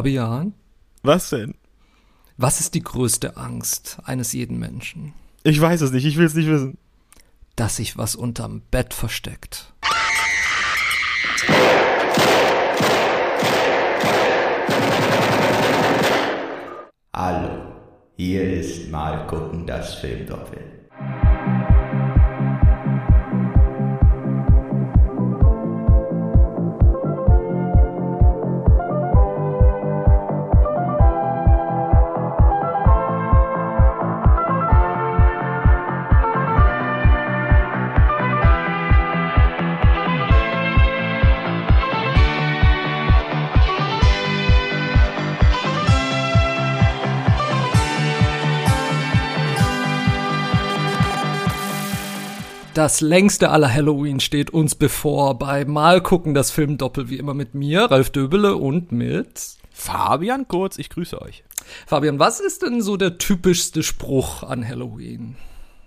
Fabian, Was denn? was ist die größte Angst eines jeden Menschen? Ich weiß es nicht, ich will es nicht wissen. Dass sich was unterm Bett versteckt. Hallo, hier ist mal gucken das Filmdoppel. Das längste aller Halloween steht uns bevor bei Mal gucken das Filmdoppel wie immer mit mir, Ralf Döbele und mit Fabian Kurz, ich grüße euch. Fabian. Was ist denn so der typischste Spruch an Halloween?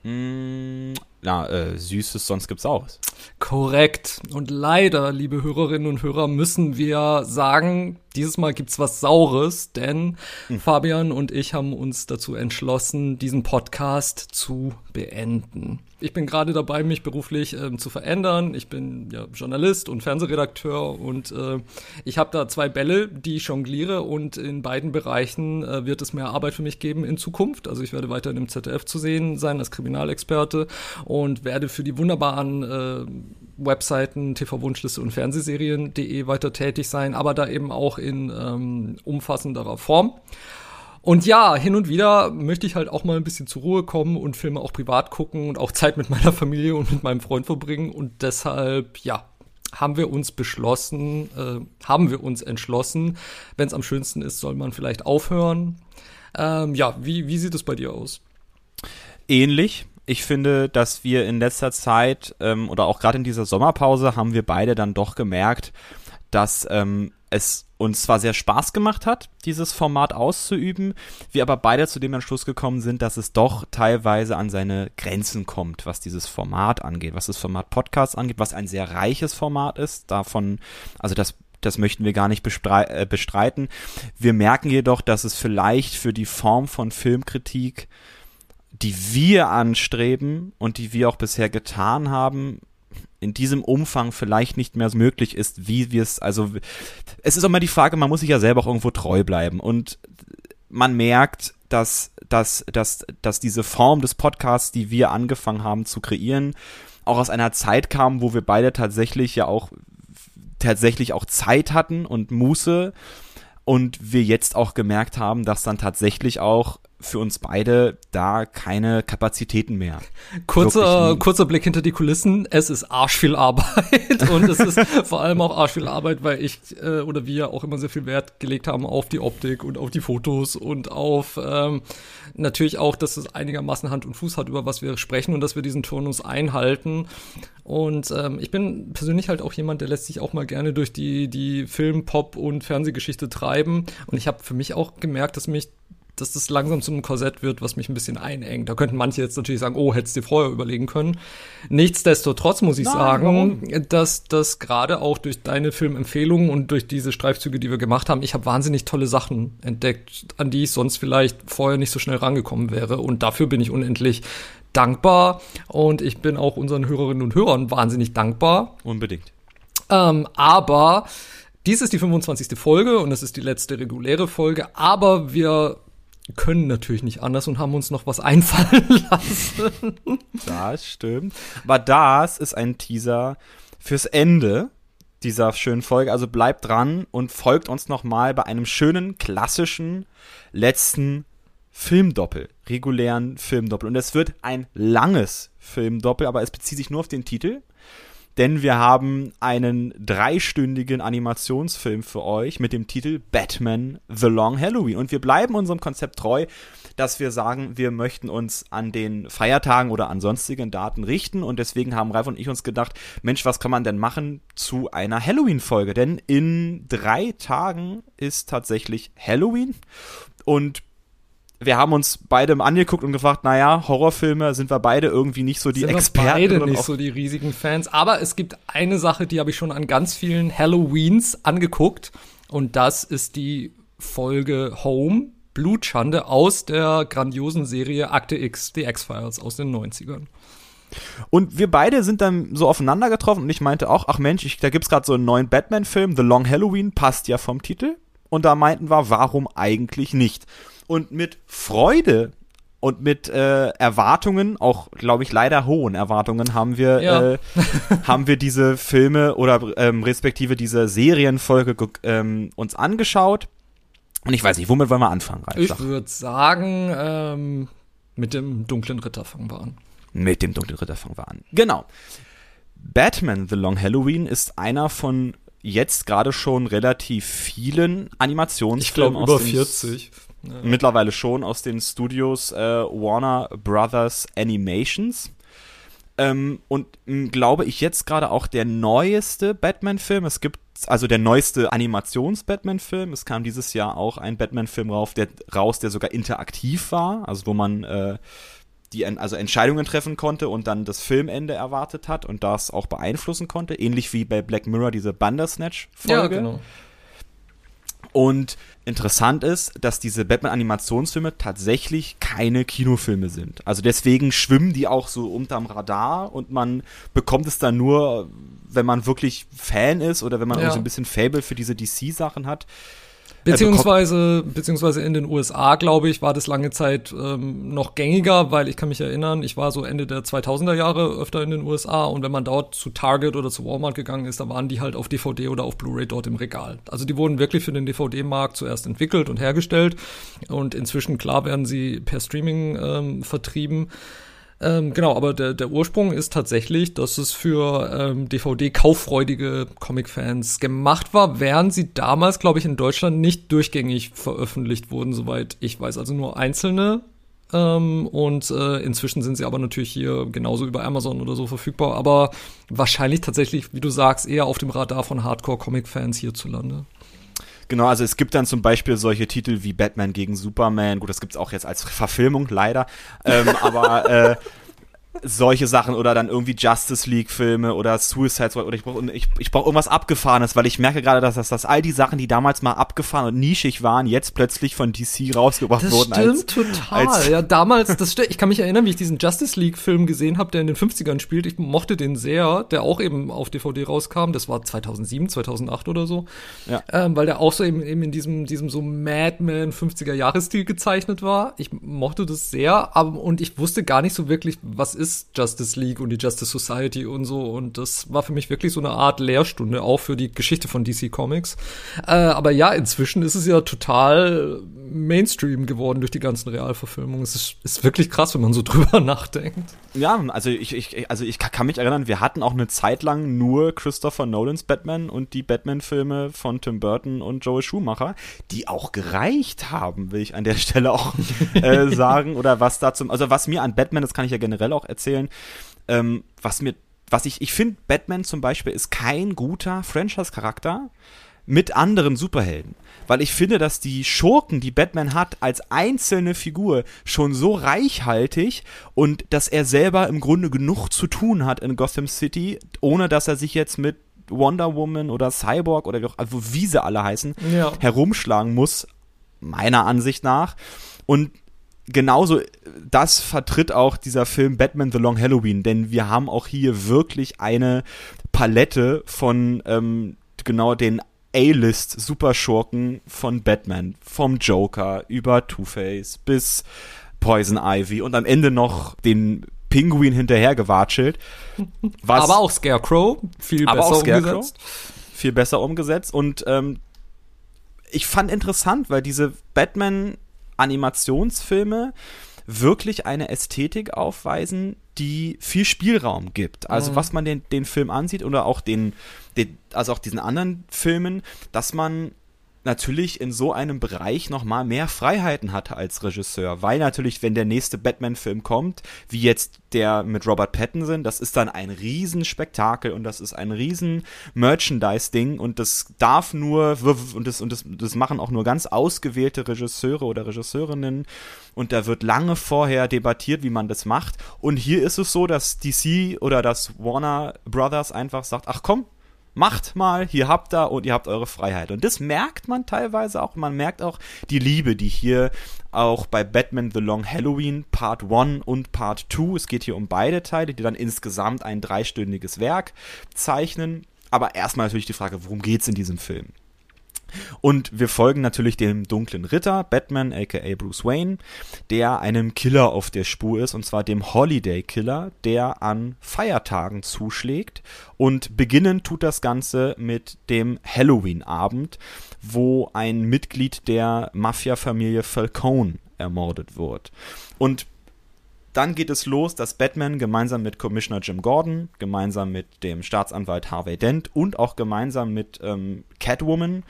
Mm, na, äh, Süßes, sonst gibt's Saures. Korrekt. Und leider, liebe Hörerinnen und Hörer, müssen wir sagen, dieses Mal gibt's was Saures, denn Fabian und ich haben uns dazu entschlossen, diesen Podcast zu beenden. Ich bin gerade dabei, mich beruflich ähm, zu verändern. Ich bin ja Journalist und Fernsehredakteur und äh, ich habe da zwei Bälle, die ich jongliere und in beiden Bereichen äh, wird es mehr Arbeit für mich geben in Zukunft. Also ich werde weiterhin im ZDF zu sehen sein als Kriminalexperte und werde für die wunderbaren äh, Webseiten TV-Wunschliste und Fernsehserien.de weiter tätig sein, aber da eben auch in ähm, umfassenderer Form. Und ja, hin und wieder möchte ich halt auch mal ein bisschen zur Ruhe kommen und Filme auch privat gucken und auch Zeit mit meiner Familie und mit meinem Freund verbringen. Und deshalb, ja, haben wir uns beschlossen, äh, haben wir uns entschlossen, wenn es am schönsten ist, soll man vielleicht aufhören. Ähm, ja, wie, wie sieht es bei dir aus? Ähnlich. Ich finde, dass wir in letzter Zeit ähm, oder auch gerade in dieser Sommerpause haben wir beide dann doch gemerkt, dass ähm, es uns zwar sehr Spaß gemacht hat, dieses Format auszuüben, wir aber beide zu dem Entschluss gekommen sind, dass es doch teilweise an seine Grenzen kommt, was dieses Format angeht, was das Format Podcast angeht, was ein sehr reiches Format ist. Davon, also das das möchten wir gar nicht äh, bestreiten. Wir merken jedoch, dass es vielleicht für die Form von Filmkritik, die wir anstreben und die wir auch bisher getan haben, in diesem Umfang vielleicht nicht mehr möglich ist, wie wir es, also es ist auch mal die Frage, man muss sich ja selber auch irgendwo treu bleiben und man merkt, dass, dass, dass, dass diese Form des Podcasts, die wir angefangen haben zu kreieren, auch aus einer Zeit kam, wo wir beide tatsächlich ja auch tatsächlich auch Zeit hatten und Muße und wir jetzt auch gemerkt haben, dass dann tatsächlich auch für uns beide da keine Kapazitäten mehr. Kurzer, kurzer Blick hinter die Kulissen. Es ist arsch viel Arbeit und es ist vor allem auch arsch viel Arbeit, weil ich äh, oder wir auch immer sehr viel Wert gelegt haben auf die Optik und auf die Fotos und auf ähm, natürlich auch, dass es einigermaßen Hand und Fuß hat, über was wir sprechen und dass wir diesen Turnus einhalten. Und ähm, ich bin persönlich halt auch jemand, der lässt sich auch mal gerne durch die, die Film-, Pop- und Fernsehgeschichte treiben. Und ich habe für mich auch gemerkt, dass mich dass das langsam zu einem Korsett wird, was mich ein bisschen einengt. Da könnten manche jetzt natürlich sagen, oh, hättest du dir vorher überlegen können. Nichtsdestotrotz muss ich Nein, sagen, dass das gerade auch durch deine Filmempfehlungen und durch diese Streifzüge, die wir gemacht haben, ich habe wahnsinnig tolle Sachen entdeckt, an die ich sonst vielleicht vorher nicht so schnell rangekommen wäre. Und dafür bin ich unendlich dankbar. Und ich bin auch unseren Hörerinnen und Hörern wahnsinnig dankbar. Unbedingt. Ähm, aber dies ist die 25. Folge und es ist die letzte reguläre Folge, aber wir können natürlich nicht anders und haben uns noch was einfallen lassen. Das stimmt. Aber das ist ein Teaser fürs Ende dieser schönen Folge. Also bleibt dran und folgt uns nochmal bei einem schönen, klassischen letzten Filmdoppel, regulären Filmdoppel. Und es wird ein langes Filmdoppel, aber es bezieht sich nur auf den Titel. Denn wir haben einen dreistündigen Animationsfilm für euch mit dem Titel Batman The Long Halloween. Und wir bleiben unserem Konzept treu, dass wir sagen, wir möchten uns an den Feiertagen oder an sonstigen Daten richten. Und deswegen haben Ralf und ich uns gedacht, Mensch, was kann man denn machen zu einer Halloween-Folge? Denn in drei Tagen ist tatsächlich Halloween. Und wir haben uns beide angeguckt und gefragt, naja, Horrorfilme sind wir beide irgendwie nicht so die Sind wir Experten. beide und nicht so die riesigen Fans. Aber es gibt eine Sache, die habe ich schon an ganz vielen Halloweens angeguckt. Und das ist die Folge Home, Blutschande aus der grandiosen Serie Akte X, The X-Files aus den 90ern. Und wir beide sind dann so aufeinander getroffen und ich meinte auch, ach Mensch, ich, da gibt's gerade so einen neuen Batman-Film, The Long Halloween, passt ja vom Titel. Und da meinten wir, warum eigentlich nicht? und mit Freude und mit äh, Erwartungen, auch glaube ich leider hohen Erwartungen, haben wir ja. äh, haben wir diese Filme oder ähm, respektive diese Serienfolge ähm, uns angeschaut. Und ich weiß nicht, womit wollen wir anfangen? Ralf? Ich würde sagen, ähm, mit dem dunklen Ritter fangen wir an. Mit dem dunklen Ritter fangen wir an. Genau. Batman The Long Halloween ist einer von jetzt gerade schon relativ vielen Animationsfilmen. Ich glaube über 40. Ja. Mittlerweile schon aus den Studios äh, Warner Brothers Animations. Ähm, und mh, glaube ich jetzt gerade auch der neueste Batman-Film. Es gibt also der neueste Animations-Batman-Film. Es kam dieses Jahr auch ein Batman-Film raus, raus, der sogar interaktiv war, also wo man äh, die also Entscheidungen treffen konnte und dann das Filmende erwartet hat und das auch beeinflussen konnte, ähnlich wie bei Black Mirror diese Bandersnatch-Folge. Ja, genau. Und interessant ist, dass diese Batman-Animationsfilme tatsächlich keine Kinofilme sind. Also deswegen schwimmen die auch so unterm Radar und man bekommt es dann nur, wenn man wirklich Fan ist oder wenn man Ja. so ein bisschen Fable für diese DC-Sachen hat. Beziehungsweise, beziehungsweise in den USA, glaube ich, war das lange Zeit ähm, noch gängiger, weil ich kann mich erinnern, ich war so Ende der 2000er Jahre öfter in den USA und wenn man dort zu Target oder zu Walmart gegangen ist, da waren die halt auf DVD oder auf Blu-ray dort im Regal. Also die wurden wirklich für den DVD-Markt zuerst entwickelt und hergestellt und inzwischen, klar, werden sie per Streaming ähm, vertrieben. Ähm, genau, aber der, der Ursprung ist tatsächlich, dass es für ähm, DVD-kauffreudige Comic-Fans gemacht war, während sie damals, glaube ich, in Deutschland nicht durchgängig veröffentlicht wurden, soweit ich weiß. Also nur einzelne. Ähm, und äh, inzwischen sind sie aber natürlich hier genauso über Amazon oder so verfügbar, aber wahrscheinlich tatsächlich, wie du sagst, eher auf dem Radar von Hardcore-Comic-Fans hierzulande. Genau, also es gibt dann zum Beispiel solche Titel wie Batman gegen Superman. Gut, das gibt's auch jetzt als Verfilmung, leider. Ähm, aber äh, solche Sachen oder dann irgendwie Justice League Filme oder Suicide Squad oder ich brauche ich, ich brauch irgendwas Abgefahrenes, weil ich merke gerade, dass, dass, dass all die Sachen, die damals mal abgefahren und nischig waren, jetzt plötzlich von DC rausgebracht Das wurden. stimmt total. als- ja, damals, das ich kann mich erinnern, wie ich diesen Justice League Film gesehen habe, der in den 50ern spielt. Ich mochte den sehr, der auch eben auf DVD rauskam. Das war 2007, 2008 oder so. Ja. Ähm, weil der auch so eben, eben in diesem, diesem so Madman 50er Jahresstil gezeichnet war. Ich mochte das sehr, aber, und ich wusste gar nicht so wirklich, was ist Justice League und die Justice Society und so. Und das war für mich wirklich so eine Art Lehrstunde, auch für die Geschichte von DC Comics. Äh, aber ja, inzwischen ist es ja total Mainstream geworden durch die ganzen Realverfilmungen. Es ist, ist wirklich krass, wenn man so drüber nachdenkt. Ja, also ich, ich, also ich kann mich erinnern, wir hatten auch eine Zeit lang nur Christopher Nolans Batman und die Batman-Filme von Tim Burton und Joel Schumacher, die auch gereicht haben, will ich an der Stelle auch äh, sagen. Oder was da zum, also was mir an Batman, das kann ich ja generell auch erzählen, ähm, was mir, was ich, ich finde, Batman zum Beispiel ist kein guter Franchise-Charakter mit anderen Superhelden. Weil ich finde, dass die Schurken, die Batman hat, als einzelne Figur schon so reichhaltig und dass er selber im Grunde genug zu tun hat in Gotham City, ohne dass er sich jetzt mit Wonder Woman oder Cyborg oder wie auch- also wie sie alle heißen, Ja. herumschlagen muss, meiner Ansicht nach. Und genauso das vertritt auch dieser Film Batman The Long Halloween, denn wir haben auch hier wirklich eine Palette von ähm, genau den A-List Superschurken von Batman, vom Joker über Two-Face bis Poison Ivy und am Ende noch den Pinguin hinterhergewatschelt. Aber auch Scarecrow, viel aber besser auch Scarecrow. umgesetzt. viel besser umgesetzt und ähm, ich fand interessant, weil diese Batman-Animationsfilme wirklich eine Ästhetik aufweisen, die viel Spielraum gibt. Also Mhm. was man den, den Film ansieht oder auch den, den, also auch diesen anderen Filmen, dass man natürlich in so einem Bereich noch mal mehr Freiheiten hatte als Regisseur, weil natürlich, wenn der nächste Batman-Film kommt, wie jetzt der mit Robert Pattinson, das ist dann ein Riesenspektakel und das ist ein riesen Merchandise-Ding und das darf nur und das und das, das machen auch nur ganz ausgewählte Regisseure oder Regisseurinnen und da wird lange vorher debattiert, wie man das macht. Und hier ist es so, dass DC oder das Warner Brothers einfach sagt, ach komm, macht mal, hier habt ihr und ihr habt eure Freiheit. Und das merkt man teilweise auch. Man merkt auch die Liebe, die hier auch bei Batman The Long Halloween Part 1 und Part 2, es geht hier um beide Teile, die dann insgesamt ein dreistündiges Werk zeichnen. Aber erstmal natürlich die Frage, worum geht's in diesem Film? Und wir folgen natürlich dem dunklen Ritter, Batman, aka Bruce Wayne, der einem Killer auf der Spur ist, und zwar dem Holiday Killer, der an Feiertagen zuschlägt. Und beginnen tut das Ganze mit dem Halloween-Abend, wo ein Mitglied der Mafia-Familie Falcone ermordet wird. Und dann geht es los, dass Batman gemeinsam mit Commissioner Jim Gordon, gemeinsam mit dem Staatsanwalt Harvey Dent und auch gemeinsam mit ähm, Catwoman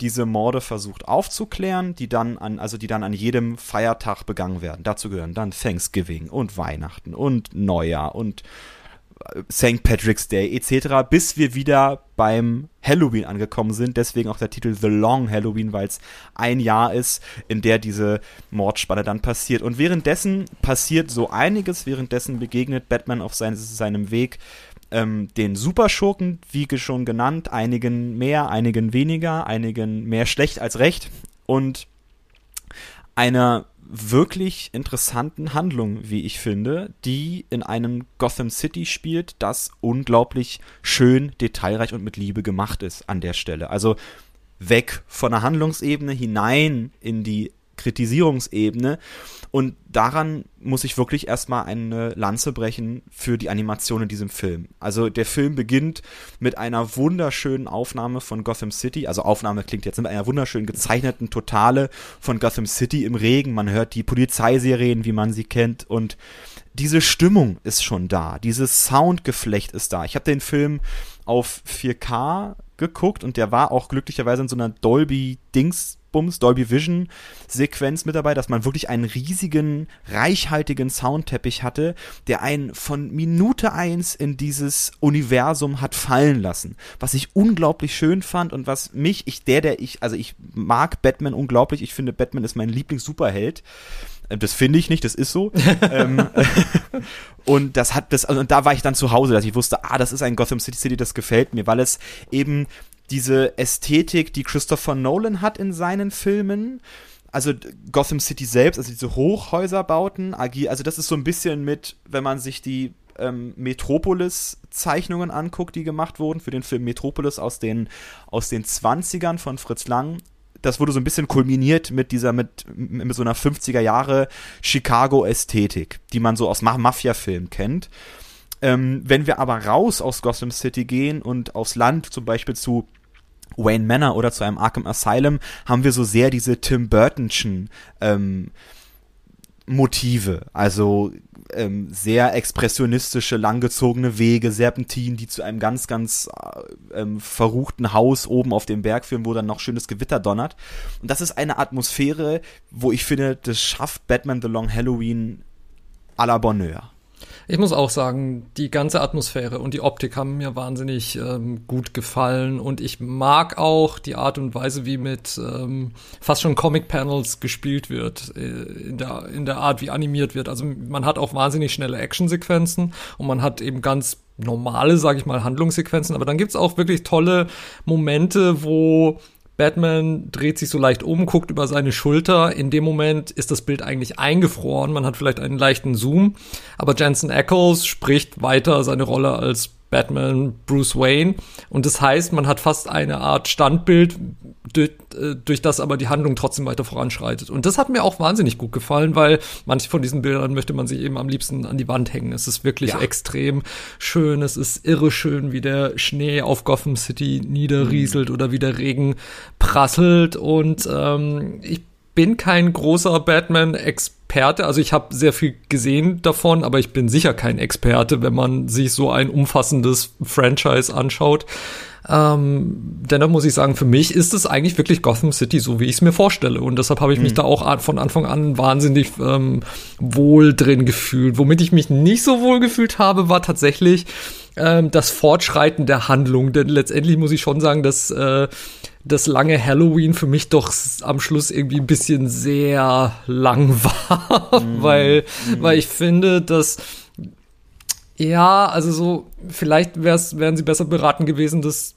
diese Morde versucht aufzuklären, die dann an, also die dann an jedem Feiertag begangen werden. Dazu gehören dann Thanksgiving und Weihnachten und Neujahr und St. Patrick's Day etc., bis wir wieder beim Halloween angekommen sind. Deswegen auch der Titel The Long Halloween, weil es ein Jahr ist, in der diese Mordspanne dann passiert. Und währenddessen passiert so einiges. Währenddessen begegnet Batman auf sein, seinem Weg ähm, den Superschurken, wie schon genannt, einigen mehr, einigen weniger, einigen mehr schlecht als recht. Und einer wirklich interessanten Handlung, wie ich finde, die in einem Gotham City spielt, das unglaublich schön, detailreich und mit Liebe gemacht ist an der Stelle. Also weg von der Handlungsebene hinein in die Kritisierungsebene. Und daran muss ich wirklich erstmal eine Lanze brechen für die Animation in diesem Film. Also der Film beginnt mit einer wunderschönen Aufnahme von Gotham City. Also Aufnahme klingt jetzt mit einer wunderschönen gezeichneten Totale von Gotham City im Regen. Man hört die Polizeiserien, wie man sie kennt. Und diese Stimmung ist schon da. Dieses Soundgeflecht ist da. Ich habe den Film auf 4K geguckt und der war auch glücklicherweise in so einer Dolby-Dings Bums, Dolby Vision Sequenz mit dabei, dass man wirklich einen riesigen, reichhaltigen Soundteppich hatte, der einen von Minute eins in dieses Universum hat fallen lassen. Was ich unglaublich schön fand und was mich, ich, der, der ich, also ich mag Batman unglaublich, ich finde Batman ist mein Lieblings-Superheld. Äh, das finde ich nicht, das ist so. ähm, und das hat das, also, und da war ich dann zu Hause, dass ich wusste, ah, das ist ein Gotham City City, das gefällt mir, weil es eben diese Ästhetik, die Christopher Nolan hat in seinen Filmen. Also Gotham City selbst, also diese Hochhäuserbauten, also das ist so ein bisschen mit, wenn man sich die ähm, Metropolis-Zeichnungen anguckt, die gemacht wurden für den Film Metropolis aus den, aus den 20ern von Fritz Lang. Das wurde so ein bisschen kulminiert mit dieser, mit, mit so einer 50er Jahre Chicago-Ästhetik, die man so aus Mafia-Filmen kennt. Ähm, wenn wir aber raus aus Gotham City gehen und aufs Land, zum Beispiel zu Wayne Manor oder zu einem Arkham Asylum haben wir so sehr diese Tim Burtonschen ähm, Motive, also ähm, sehr expressionistische, langgezogene Wege, Serpentinen, die zu einem ganz, ganz äh, ähm, verruchten Haus oben auf dem Berg führen, wo dann noch schönes Gewitter donnert. Und das ist eine Atmosphäre, wo ich finde, das schafft Batman The Long Halloween à la Bonheur. Ich muss auch sagen, die ganze Atmosphäre und die Optik haben mir wahnsinnig ähm, gut gefallen und ich mag auch die Art und Weise, wie mit ähm, fast schon Comic-Panels gespielt wird, äh, in, der, in der Art, wie animiert wird. Also man hat auch wahnsinnig schnelle Actionsequenzen und man hat eben ganz normale, sage ich mal, Handlungssequenzen, aber dann gibt's auch wirklich tolle Momente, wo Batman dreht sich so leicht um, guckt über seine Schulter. In dem Moment ist das Bild eigentlich eingefroren. Man hat vielleicht einen leichten Zoom. Aber Jensen Ackles spricht weiter seine Rolle als Batman Bruce Wayne. Und das heißt, man hat fast eine Art Standbild, durch, äh, durch das aber die Handlung trotzdem weiter voranschreitet. Und das hat mir auch wahnsinnig gut gefallen, weil manche von diesen Bildern möchte man sich eben am liebsten an die Wand hängen. Es ist wirklich ja. extrem schön. Es ist irre schön, wie der Schnee auf Gotham City niederrieselt mhm. oder wie der Regen prasselt. Und ähm, ich bin kein großer Batman-Experte. Also ich habe sehr viel gesehen davon, aber ich bin sicher kein Experte, wenn man sich so ein umfassendes Franchise anschaut. Ähm, dennoch muss ich sagen, für mich ist es eigentlich wirklich Gotham City, so wie ich es mir vorstelle. Und deshalb habe ich mich mhm. da auch von Anfang an wahnsinnig ähm, wohl drin gefühlt. Womit ich mich nicht so wohl gefühlt habe, war tatsächlich ähm, das Fortschreiten der Handlung. Denn letztendlich muss ich schon sagen, dass äh, das lange Halloween für mich doch am Schluss irgendwie ein bisschen sehr lang war, mm. weil, mm. weil ich finde, dass ja, also so, vielleicht wär's, wären sie besser beraten gewesen, das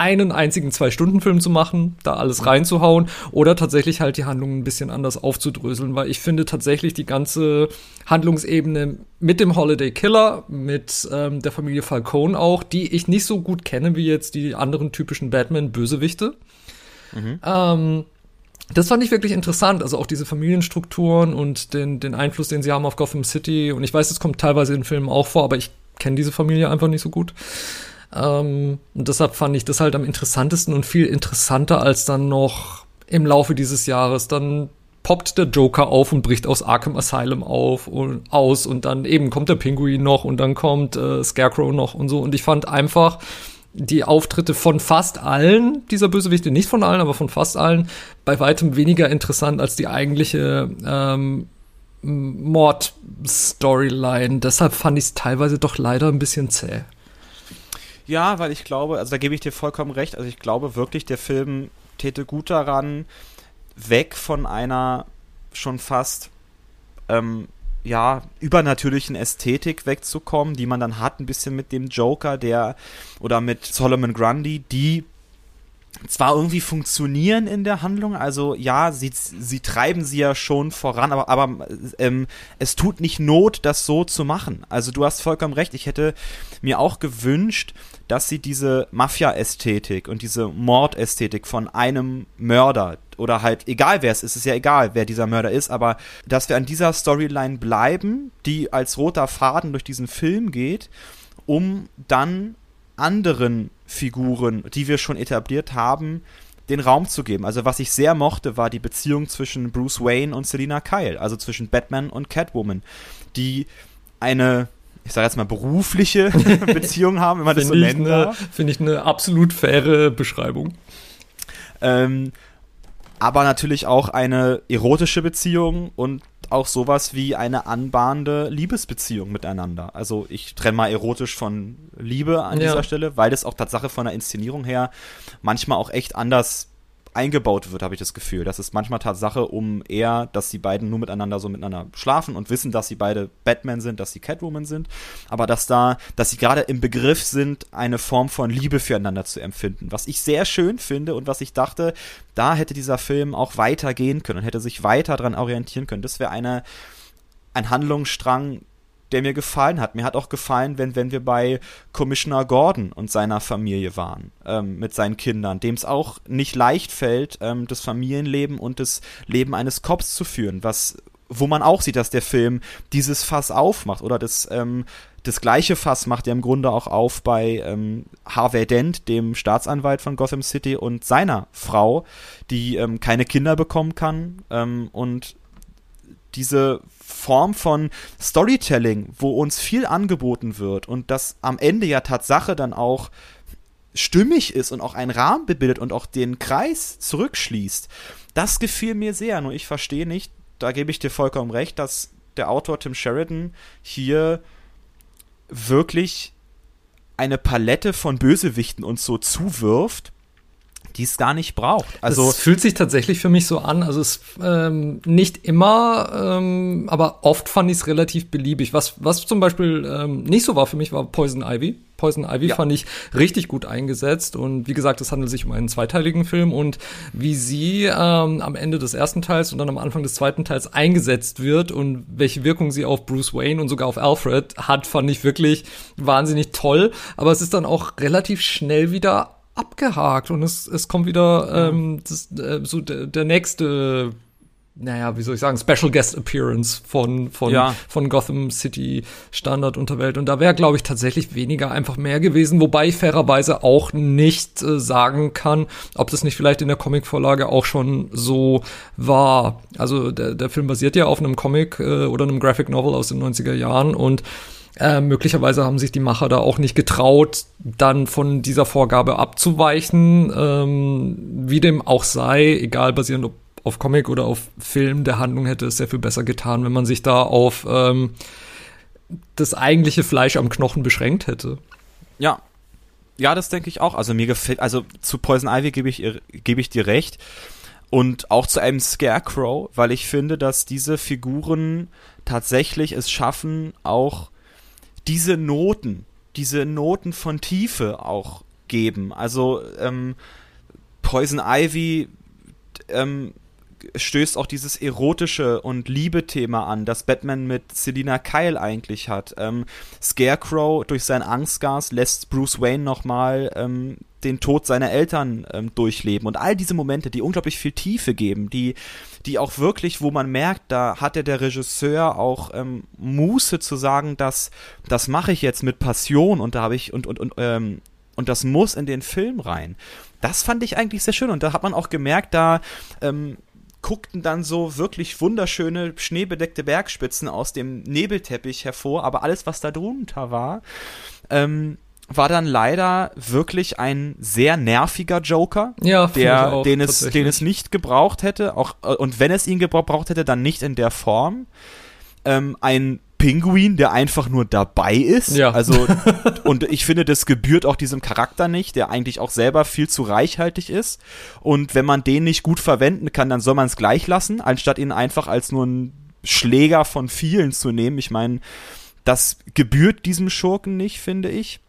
einen einzigen Zwei-Stunden-Film zu machen, da alles reinzuhauen oder tatsächlich halt die Handlung ein bisschen anders aufzudröseln, weil ich finde tatsächlich die ganze Handlungsebene mit dem Holiday Killer, mit ähm, der Familie Falcone auch, die ich nicht so gut kenne wie jetzt die anderen typischen Batman-Bösewichte. Mhm. Ähm, das fand ich wirklich interessant, also auch diese Familienstrukturen und den, den Einfluss, den sie haben auf Gotham City. Und ich weiß, es kommt teilweise in Filmen auch vor, aber ich kenne diese Familie einfach nicht so gut. Ähm, und deshalb fand ich das halt am interessantesten und viel interessanter als dann noch im Laufe dieses Jahres. Dann poppt der Joker auf und bricht aus Arkham Asylum auf und aus und dann eben kommt der Pinguin noch und dann kommt äh, Scarecrow noch und so. Und ich fand einfach die Auftritte von fast allen dieser Bösewichte, nicht von allen, aber von fast allen, bei weitem weniger interessant als die eigentliche ähm, Mord-Storyline. Deshalb fand ich es teilweise doch leider ein bisschen zäh. Ja, weil ich glaube, also da gebe ich dir vollkommen recht, also ich glaube wirklich, der Film täte gut daran, weg von einer schon fast ähm, ja, übernatürlichen Ästhetik wegzukommen, die man dann hat, ein bisschen mit dem Joker, der oder mit Solomon Grundy, die zwar irgendwie funktionieren in der Handlung, also ja, sie, sie treiben sie ja schon voran, aber, aber ähm, es tut nicht Not, das so zu machen. Also du hast vollkommen recht, ich hätte mir auch gewünscht, dass sie diese Mafia-Ästhetik und diese Mordästhetik von einem Mörder oder halt egal wer es ist, ist ja egal, wer dieser Mörder ist, aber dass wir an dieser Storyline bleiben, die als roter Faden durch diesen Film geht, um dann anderen Figuren, die wir schon etabliert haben, den Raum zu geben. Also was ich sehr mochte, war die Beziehung zwischen Bruce Wayne und Selina Kyle, also zwischen Batman und Catwoman, die eine ich sage jetzt mal berufliche Beziehung haben, wenn man das so darf. Finde ich eine absolut faire Beschreibung. Ähm, aber natürlich auch eine erotische Beziehung und auch sowas wie eine anbahnende Liebesbeziehung miteinander. Also ich trenne mal erotisch von Liebe an ja. dieser Stelle, weil das auch Tatsache von der Inszenierung her manchmal auch echt anders eingebaut wird, habe ich das Gefühl. Das ist manchmal Tatsache, um eher, dass die beiden nur miteinander so miteinander schlafen und wissen, dass sie beide Batman sind, dass sie Catwoman sind, aber dass da, dass sie gerade im Begriff sind, eine Form von Liebe füreinander zu empfinden. Was ich sehr schön finde und was ich dachte, da hätte dieser Film auch weiter gehen können und hätte sich weiter dran orientieren können. Das wäre eine, ein Handlungsstrang, der mir gefallen hat. Mir hat auch gefallen, wenn, wenn wir bei Commissioner Gordon und seiner Familie waren, ähm, mit seinen Kindern, dem es auch nicht leicht fällt, ähm, das Familienleben und das Leben eines Cops zu führen, was, wo man auch sieht, dass der Film dieses Fass aufmacht oder das, ähm, das gleiche Fass macht er im Grunde auch auf bei ähm, Harvey Dent, dem Staatsanwalt von Gotham City und seiner Frau, die ähm, keine Kinder bekommen kann ähm, und diese Form von Storytelling, wo uns viel angeboten wird und das am Ende ja Tatsache dann auch stimmig ist und auch einen Rahmen bildet und auch den Kreis zurückschließt, das gefiel mir sehr. Nur ich verstehe nicht, da gebe ich dir vollkommen recht, dass der Autor Tim Sheridan hier wirklich eine Palette von Bösewichten uns so zuwirft, die es gar nicht braucht. Also es fühlt sich tatsächlich für mich so an. Also es ähm, nicht immer, ähm, aber oft fand ich es relativ beliebig. Was was zum Beispiel ähm, nicht so war für mich war Poison Ivy. Poison Ivy ja. fand ich richtig gut eingesetzt und wie gesagt, es handelt sich um einen zweiteiligen Film und wie sie ähm, am Ende des ersten Teils und dann am Anfang des zweiten Teils eingesetzt wird und welche Wirkung sie auf Bruce Wayne und sogar auf Alfred hat, fand ich wirklich wahnsinnig toll. Aber es ist dann auch relativ schnell wieder abgehakt und es, es kommt wieder ähm, das, äh, so der, der nächste naja, wie soll ich sagen, Special Guest Appearance von, von, ja. von Gotham City Standard Unterwelt. Und da wäre, glaube ich, tatsächlich weniger einfach mehr gewesen, wobei ich fairerweise auch nicht äh, sagen kann, ob das nicht vielleicht in der Comicvorlage auch schon so war. Also der, der Film basiert ja auf einem Comic äh, oder einem Graphic Novel aus den 90er Jahren und äh, möglicherweise haben sich die Macher da auch nicht getraut, dann von dieser Vorgabe abzuweichen. Ähm, wie dem auch sei, egal basierend ob auf Comic oder auf Film der Handlung hätte es sehr viel besser getan, wenn man sich da auf ähm, das eigentliche Fleisch am Knochen beschränkt hätte. Ja. Ja, das denke ich auch. Also mir gefällt, also zu Poison Ivy gebe ich, gebe ich dir recht. Und auch zu einem Scarecrow, weil ich finde, dass diese Figuren tatsächlich es schaffen, auch diese Noten, diese Noten von Tiefe auch geben. Also ähm, Poison Ivy ähm, stößt auch dieses erotische und Liebe-Thema an, das Batman mit Selina Kyle eigentlich hat. Ähm, Scarecrow durch sein Angstgas lässt Bruce Wayne nochmal ähm, den Tod seiner Eltern ähm, durchleben und all diese Momente, die unglaublich viel Tiefe geben, die, die auch wirklich, wo man merkt, da hat ja der Regisseur auch ähm, Muße zu sagen, dass das mache ich jetzt mit Passion und da habe ich und und und ähm, und das muss in den Film rein. Das fand ich eigentlich sehr schön und da hat man auch gemerkt, da ähm, guckten dann so wirklich wunderschöne schneebedeckte Bergspitzen aus dem Nebelteppich hervor, aber alles, was da drunter war, ähm, war dann leider wirklich ein sehr nerviger Joker, Ja, der, auch, den es, den es nicht gebraucht hätte, auch äh, und wenn es ihn gebraucht hätte, dann nicht in der Form. Ähm, ein Pinguin, der einfach nur dabei ist. Ja. Also und ich finde, das gebührt auch diesem Charakter nicht, der eigentlich auch selber viel zu reichhaltig ist. Und wenn man den nicht gut verwenden kann, dann soll man es gleich lassen, anstatt ihn einfach als nur einen Schläger von vielen zu nehmen. Ich meine, das gebührt diesem Schurken nicht, finde ich.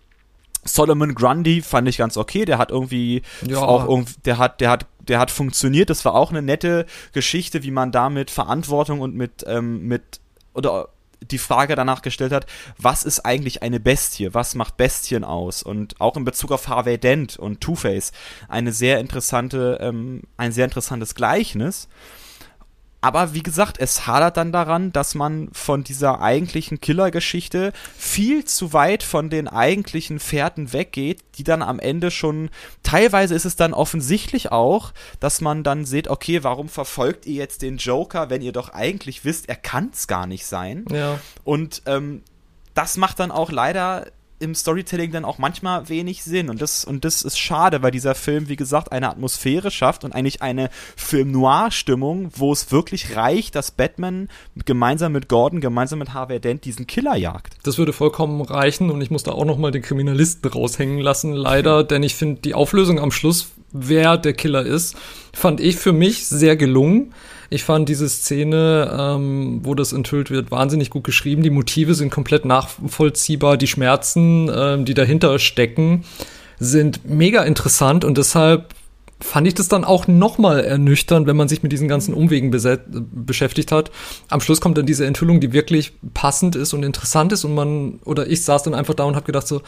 Solomon Grundy fand ich ganz okay. Der hat irgendwie Ja. auch irgendwie, der hat, der hat, der hat funktioniert. Das war auch eine nette Geschichte, wie man da mit Verantwortung und mit, ähm, mit oder die Frage danach gestellt hat, was ist eigentlich eine Bestie? Was macht Bestien aus? Und auch in Bezug auf Harvey Dent und Two-Face eine sehr interessante, ähm, ein sehr interessantes Gleichnis. Aber wie gesagt, es hadert dann daran, dass man von dieser eigentlichen Killergeschichte viel zu weit von den eigentlichen Fährten weggeht, die dann am Ende schon, teilweise ist es dann offensichtlich auch, dass man dann sieht, okay, warum verfolgt ihr jetzt den Joker, wenn ihr doch eigentlich wisst, er kann es gar nicht sein. Ja. Und ähm, das macht dann auch leider im Storytelling dann auch manchmal wenig Sinn. Und das, und das ist schade, weil dieser Film, wie gesagt, eine Atmosphäre schafft und eigentlich eine Film-Noir-Stimmung, wo es wirklich reicht, dass Batman gemeinsam mit Gordon, gemeinsam mit Harvey Dent diesen Killer jagt. Das würde vollkommen reichen und ich muss da auch noch mal den Kriminalisten raushängen lassen, leider, denn ich finde die Auflösung am Schluss, wer der Killer ist, fand ich für mich sehr gelungen. Ich fand diese Szene, ähm, wo das enthüllt wird, wahnsinnig gut geschrieben. Die Motive sind komplett nachvollziehbar. Die Schmerzen, ähm, die dahinter stecken, sind mega interessant und deshalb fand ich das dann auch nochmal ernüchternd, wenn man sich mit diesen ganzen Umwegen beschäftigt hat. Am Schluss kommt dann diese Enthüllung, die wirklich passend ist und interessant ist und man, oder ich saß dann einfach da und habe gedacht so,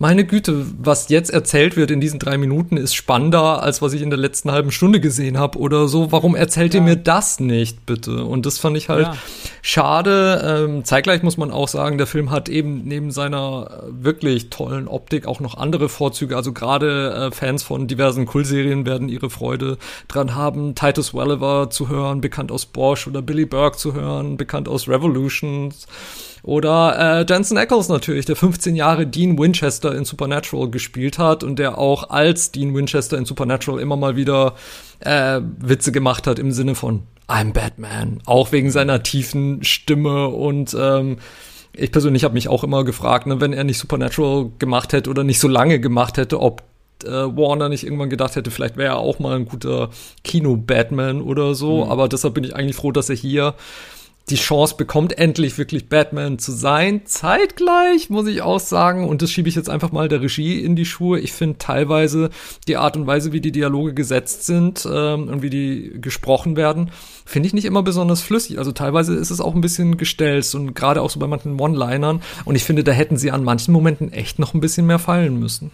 meine Güte, was jetzt erzählt wird in diesen drei Minuten ist spannender, als was ich in der letzten halben Stunde gesehen habe oder so. Warum erzählt ihr mir das nicht, bitte? Und das fand ich halt Ja. schade. Ähm, zeitgleich muss man auch sagen, der Film hat eben neben seiner äh, wirklich tollen Optik auch noch andere Vorzüge. Also gerade äh, Fans von diversen Kultserien werden ihre Freude dran haben, Titus Welliver zu hören, bekannt aus Bosch, oder Billy Burke zu hören, bekannt aus Revolutions. Oder äh, Jensen Ackles natürlich, der 15 Jahre Dean Winchester in Supernatural gespielt hat und der auch als Dean Winchester in Supernatural immer mal wieder äh, Witze gemacht hat im Sinne von I'm Batman, auch wegen seiner tiefen Stimme und ähm, ich persönlich habe mich auch immer gefragt, ne, wenn er nicht Supernatural gemacht hätte oder nicht so lange gemacht hätte, ob äh, Warner nicht irgendwann gedacht hätte, vielleicht wäre er auch mal ein guter Kino-Batman oder so. Aber deshalb bin ich eigentlich froh, dass er hier die Chance bekommt, endlich wirklich Batman zu sein. Zeitgleich muss ich auch sagen, und das schiebe ich jetzt einfach mal der Regie in die Schuhe. Ich finde teilweise die Art und Weise, wie die Dialoge gesetzt sind ähm, und wie die gesprochen werden, finde ich nicht immer besonders flüssig. Also teilweise ist es auch ein bisschen gestelzt und gerade auch so bei manchen One-Linern. Und ich finde, da hätten sie an manchen Momenten echt noch ein bisschen mehr fallen müssen.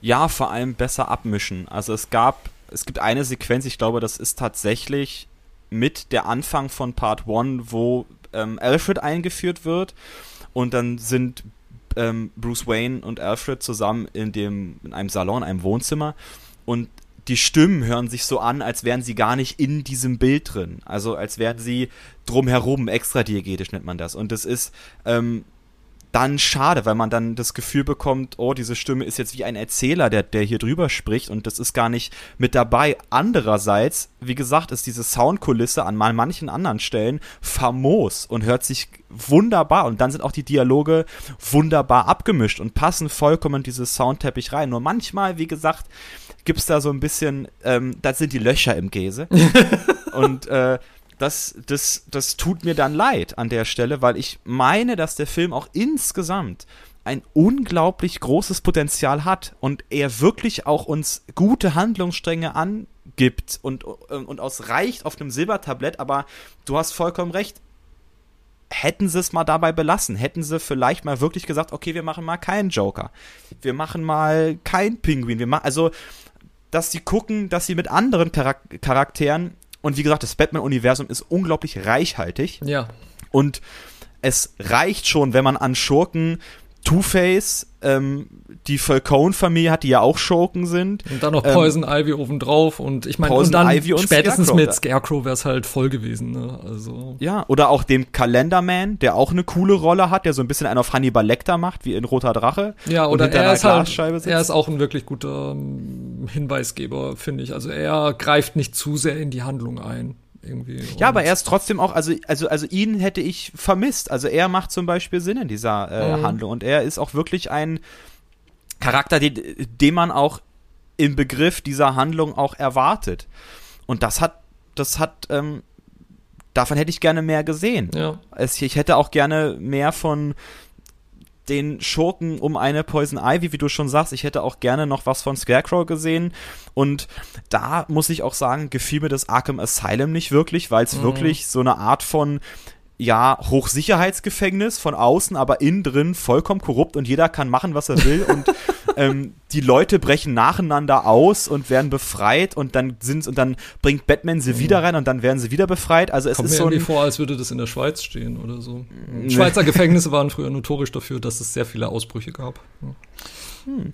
Ja, vor allem besser abmischen. Also es gab, es gibt eine Sequenz, ich glaube, das ist tatsächlich mit der Anfang von Part 1, wo ähm, Alfred eingeführt wird und dann sind ähm, Bruce Wayne und Alfred zusammen in dem in einem Salon, einem Wohnzimmer und die Stimmen hören sich so an, als wären sie gar nicht in diesem Bild drin. Also als wären sie drumherum, extradiegetisch nennt man das. Und das ist ähm, dann schade, weil man dann das Gefühl bekommt, oh, diese Stimme ist jetzt wie ein Erzähler, der, der hier drüber spricht und das ist gar nicht mit dabei. Andererseits, wie gesagt, ist diese Soundkulisse an manchen anderen Stellen famos und hört sich wunderbar und dann sind auch die Dialoge wunderbar abgemischt und passen vollkommen in dieses Soundteppich rein. Nur manchmal, wie gesagt, gibt's da so ein bisschen, ähm, das sind die Löcher im Käse. und äh, das, das, das tut mir dann leid an der Stelle, weil ich meine, dass der Film auch insgesamt ein unglaublich großes Potenzial hat und er wirklich auch uns gute Handlungsstränge angibt und, und aus reicht auf einem Silbertablett, aber du hast vollkommen recht. Hätten sie es mal dabei belassen, hätten sie vielleicht mal wirklich gesagt, okay, wir machen mal keinen Joker. Wir machen mal keinen Pinguin. Wir machen, also, dass sie gucken, dass sie mit anderen Charak Charakteren und wie gesagt, das Batman-Universum ist unglaublich reichhaltig. Ja. Und es reicht schon, wenn man an Schurken Two-Face, ähm, die Falcone-Familie hat, die ja auch Schurken sind. Und dann noch Poison ähm, Ivy obendrauf und ich meine, und dann Ivy und spätestens Scarecrow. mit Scarecrow wäre es halt voll gewesen. Ne? Also. Ja, oder auch dem Kalenderman, der auch eine coole Rolle hat, der so ein bisschen einen auf Hannibal Lecter macht, wie in Roter Drache. Ja, oder er ist halt, er ist auch ein wirklich guter um, Hinweisgeber, finde ich. Also er greift nicht zu sehr in die Handlung ein irgendwie. Ja, aber er ist trotzdem auch, also, also, also ihn hätte ich vermisst. Also er macht zum Beispiel Sinn in dieser äh, mhm. Handlung und er ist auch wirklich ein Charakter, den, den man auch im Begriff dieser Handlung auch erwartet. Und das hat, das hat, ähm, davon hätte ich gerne mehr gesehen. Ja. Es, ich hätte auch gerne mehr von den Schurken um eine Poison Ivy, wie du schon sagst. Ich hätte auch gerne noch was von Scarecrow gesehen. Und da muss ich auch sagen, gefiel mir das Arkham Asylum nicht wirklich, weil es mhm. wirklich so eine Art von ja, Hochsicherheitsgefängnis von außen, aber innen drin vollkommen korrupt und jeder kann machen, was er will und ähm, die Leute brechen nacheinander aus und werden befreit und dann sind und dann bringt Batman sie mhm. wieder rein und dann werden sie wieder befreit. Also es Kommt ist mir so irgendwie vor, als würde das in der Schweiz stehen oder so. Nee. Schweizer Gefängnisse waren früher notorisch dafür, dass es sehr viele Ausbrüche gab. Hm.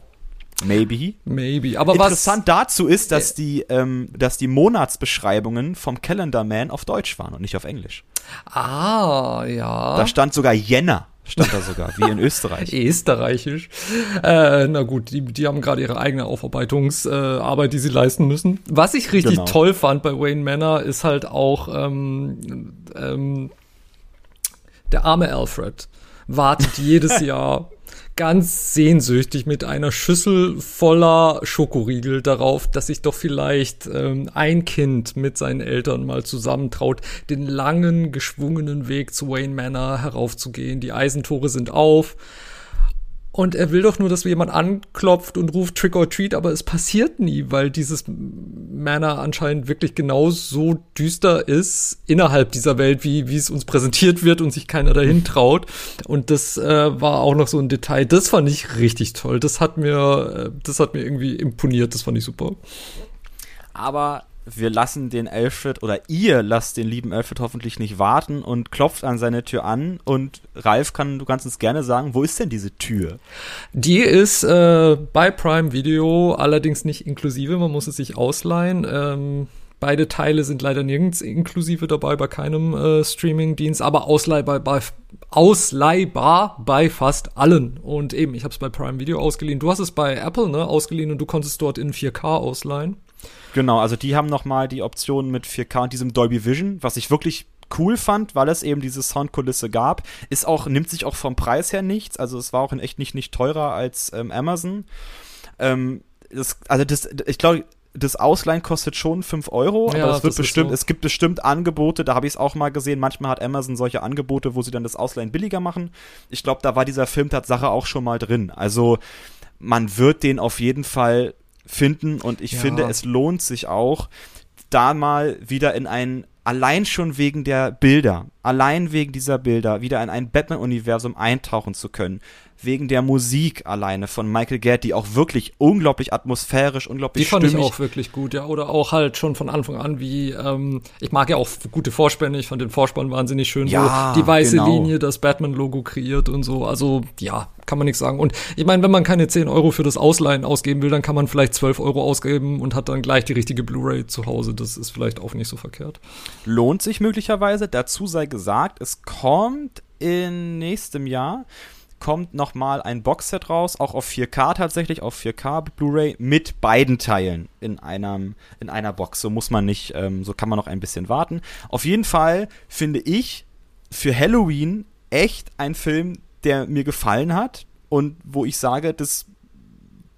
Maybe. Maybe. Aber Interessant dazu ist, dass die, ähm, dass die Monatsbeschreibungen vom Calendar Man auf Deutsch waren und nicht auf Englisch. Ah, ja. Da stand sogar Jänner stand da sogar, wie in Österreich. Österreichisch. Äh, na gut, die, die haben gerade ihre eigene Aufarbeitungsarbeit, äh, die sie leisten müssen. Was ich richtig genau. toll fand bei Wayne Manor ist halt auch ähm, ähm, der arme Alfred wartet jedes Jahr ganz sehnsüchtig mit einer Schüssel voller Schokoriegel darauf, dass sich doch vielleicht ähm, ein Kind mit seinen Eltern mal zusammentraut, den langen, geschwungenen Weg zu Wayne Manor heraufzugehen. Die Eisentore sind auf. Und er will doch nur, dass jemand anklopft und ruft Trick or Treat, aber es passiert nie, weil dieses Manor anscheinend wirklich genau so düster ist innerhalb dieser Welt, wie, wie es uns präsentiert wird und sich keiner dahin traut. Und das äh, war auch noch so ein Detail. Das fand ich richtig toll. Das hat mir, äh, das hat mir irgendwie imponiert. Das fand ich super. Aber wir lassen den Alfred oder ihr lasst den lieben Alfred hoffentlich nicht warten und klopft an seine Tür an und Ralf kann, du kannst uns gerne sagen, wo ist denn diese Tür? Die ist äh, bei Prime Video, allerdings nicht inklusive, man muss es sich ausleihen. Ähm, beide Teile sind leider nirgends inklusive dabei bei keinem äh, Streaming-Dienst, aber ausleihbar bei, ausleihbar bei fast allen. Und eben, ich habe es bei Prime Video ausgeliehen. Du hast es bei Apple ne, ausgeliehen und du konntest dort in 4K ausleihen. Genau, also die haben nochmal die Option mit 4K und diesem Dolby Vision, was ich wirklich cool fand, weil es eben diese Soundkulisse gab. Ist auch, nimmt sich auch vom Preis her nichts. Also es war auch in echt nicht, nicht teurer als ähm, Amazon. Ähm, das, also das, ich glaube, das Ausleihen kostet schon 5 Euro, ja, aber es wird bestimmt, so. es gibt bestimmt Angebote, da habe ich es auch mal gesehen. Manchmal hat Amazon solche Angebote, wo sie dann das Ausleihen billiger machen. Ich glaube, da war dieser Film Tatsache auch schon mal drin. Also man wird den auf jeden Fall finden und ich ja. finde, es lohnt sich auch, da mal wieder in ein, allein schon wegen der Bilder, allein wegen dieser Bilder, wieder in ein Batman-Universum eintauchen zu können wegen der Musik alleine von Michael Gadd, die auch wirklich unglaublich atmosphärisch, unglaublich Die fand stimmig. ich auch wirklich gut, ja. Oder auch halt schon von Anfang an, wie, ähm, ich mag ja auch gute Vorspänne, ich fand den Vorspann wahnsinnig schön, ja, wo die weiße genau. Linie das Batman-Logo kreiert und so. Also, ja, kann man nichts sagen. Und ich meine, wenn man keine 10 Euro für das Ausleihen ausgeben will, dann kann man vielleicht 12 Euro ausgeben und hat dann gleich die richtige Blu-ray zu Hause. Das ist vielleicht auch nicht so verkehrt. Lohnt sich möglicherweise. Dazu sei gesagt, es kommt in nächstem Jahr kommt nochmal ein Boxset raus, auch auf 4K tatsächlich, auf 4K Blu-ray mit beiden Teilen in einem in einer Box. So muss man nicht, ähm, so kann man noch ein bisschen warten. Auf jeden Fall finde ich für Halloween echt ein Film, der mir gefallen hat und wo ich sage, das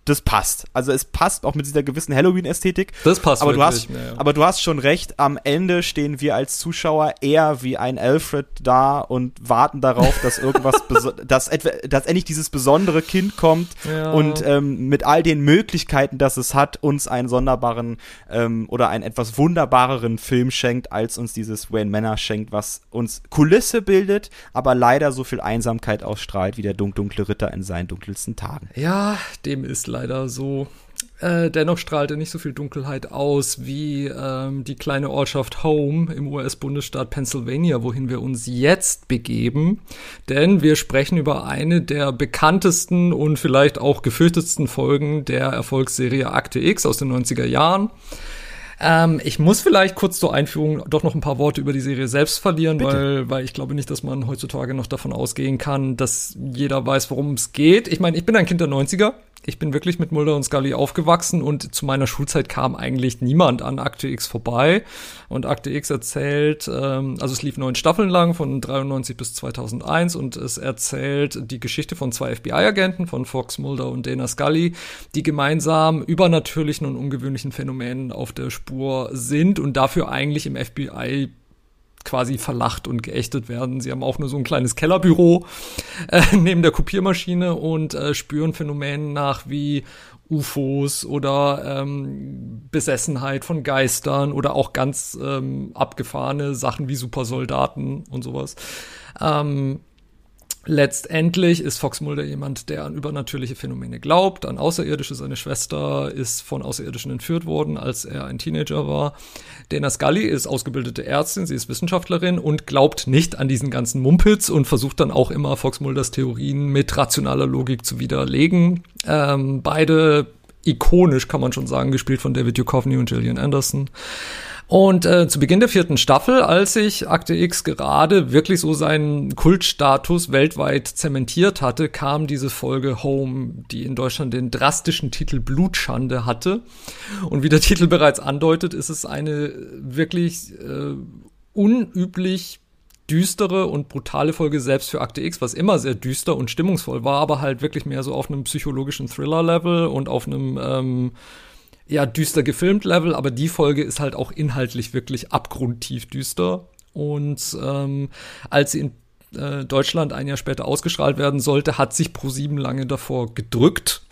das passt. Also es passt auch mit dieser gewissen Halloween-Ästhetik. Das passt aber wirklich, du hast, ja, aber du hast schon recht. Am Ende stehen wir als Zuschauer eher wie ein Alfred da und warten darauf, dass irgendwas, dass etwa, dass endlich dieses besondere Kind kommt Ja. und ähm, mit all den Möglichkeiten, dass es hat, uns einen sonderbaren ähm, oder einen etwas wunderbareren Film schenkt, als uns dieses Wayne Manor schenkt, was uns Kulisse bildet, aber leider so viel Einsamkeit ausstrahlt wie der dunk dunkle Ritter in seinen dunkelsten Tagen. Ja, dem ist leider so. Äh, dennoch strahlt er nicht so viel Dunkelheit aus wie ähm, die kleine Ortschaft Home im US-Bundesstaat Pennsylvania, wohin wir uns jetzt begeben. Denn wir sprechen über eine der bekanntesten und vielleicht auch gefürchtetsten Folgen der Erfolgsserie Akte X aus den 90er Jahren. Ähm, ich muss vielleicht kurz zur Einführung doch noch ein paar Worte über die Serie selbst verlieren, weil, weil ich glaube nicht, dass man heutzutage noch davon ausgehen kann, dass jeder weiß, worum es geht. Ich meine, ich bin ein Kind der 90er. Ich bin wirklich mit Mulder und Scully aufgewachsen und zu meiner Schulzeit kam eigentlich niemand an Akte X vorbei. Und Akte X erzählt, ähm, also es lief neun Staffeln lang von 93 bis 2001 und es erzählt die Geschichte von zwei FBI-Agenten, von Fox Mulder und Dana Scully, die gemeinsam übernatürlichen und ungewöhnlichen Phänomenen auf der Spur sind und dafür eigentlich im FBI quasi verlacht und geächtet werden. Sie haben auch nur so ein kleines Kellerbüro äh, neben der Kopiermaschine und äh, spüren Phänomenen nach wie UFOs oder ähm, Besessenheit von Geistern oder auch ganz ähm, abgefahrene Sachen wie Supersoldaten und sowas. Ähm, Letztendlich ist Fox Mulder jemand, der an übernatürliche Phänomene glaubt, an Außerirdische. Seine Schwester ist von Außerirdischen entführt worden, als er ein Teenager war. Dana Scully ist ausgebildete Ärztin, sie ist Wissenschaftlerin und glaubt nicht an diesen ganzen Mumpitz und versucht dann auch immer Fox Mulders Theorien mit rationaler Logik zu widerlegen. Ähm, beide ikonisch, kann man schon sagen, gespielt von David Duchovny und Gillian Anderson. Und äh, zu Beginn der vierten Staffel, als sich Akte X gerade wirklich so seinen Kultstatus weltweit zementiert hatte, kam diese Folge Home, die in Deutschland den drastischen Titel Blutschande hatte. Und wie der Titel bereits andeutet, ist es eine wirklich äh, unüblich düstere und brutale Folge selbst für Akte X, was immer sehr düster und stimmungsvoll war, aber halt wirklich mehr so auf einem psychologischen Thriller-Level und auf einem ähm, ja, düster gefilmt Level, aber die Folge ist halt auch inhaltlich wirklich abgrundtief düster. Und ähm, als sie in äh, Deutschland ein Jahr später ausgestrahlt werden sollte, hat sich ProSieben lange davor gedrückt,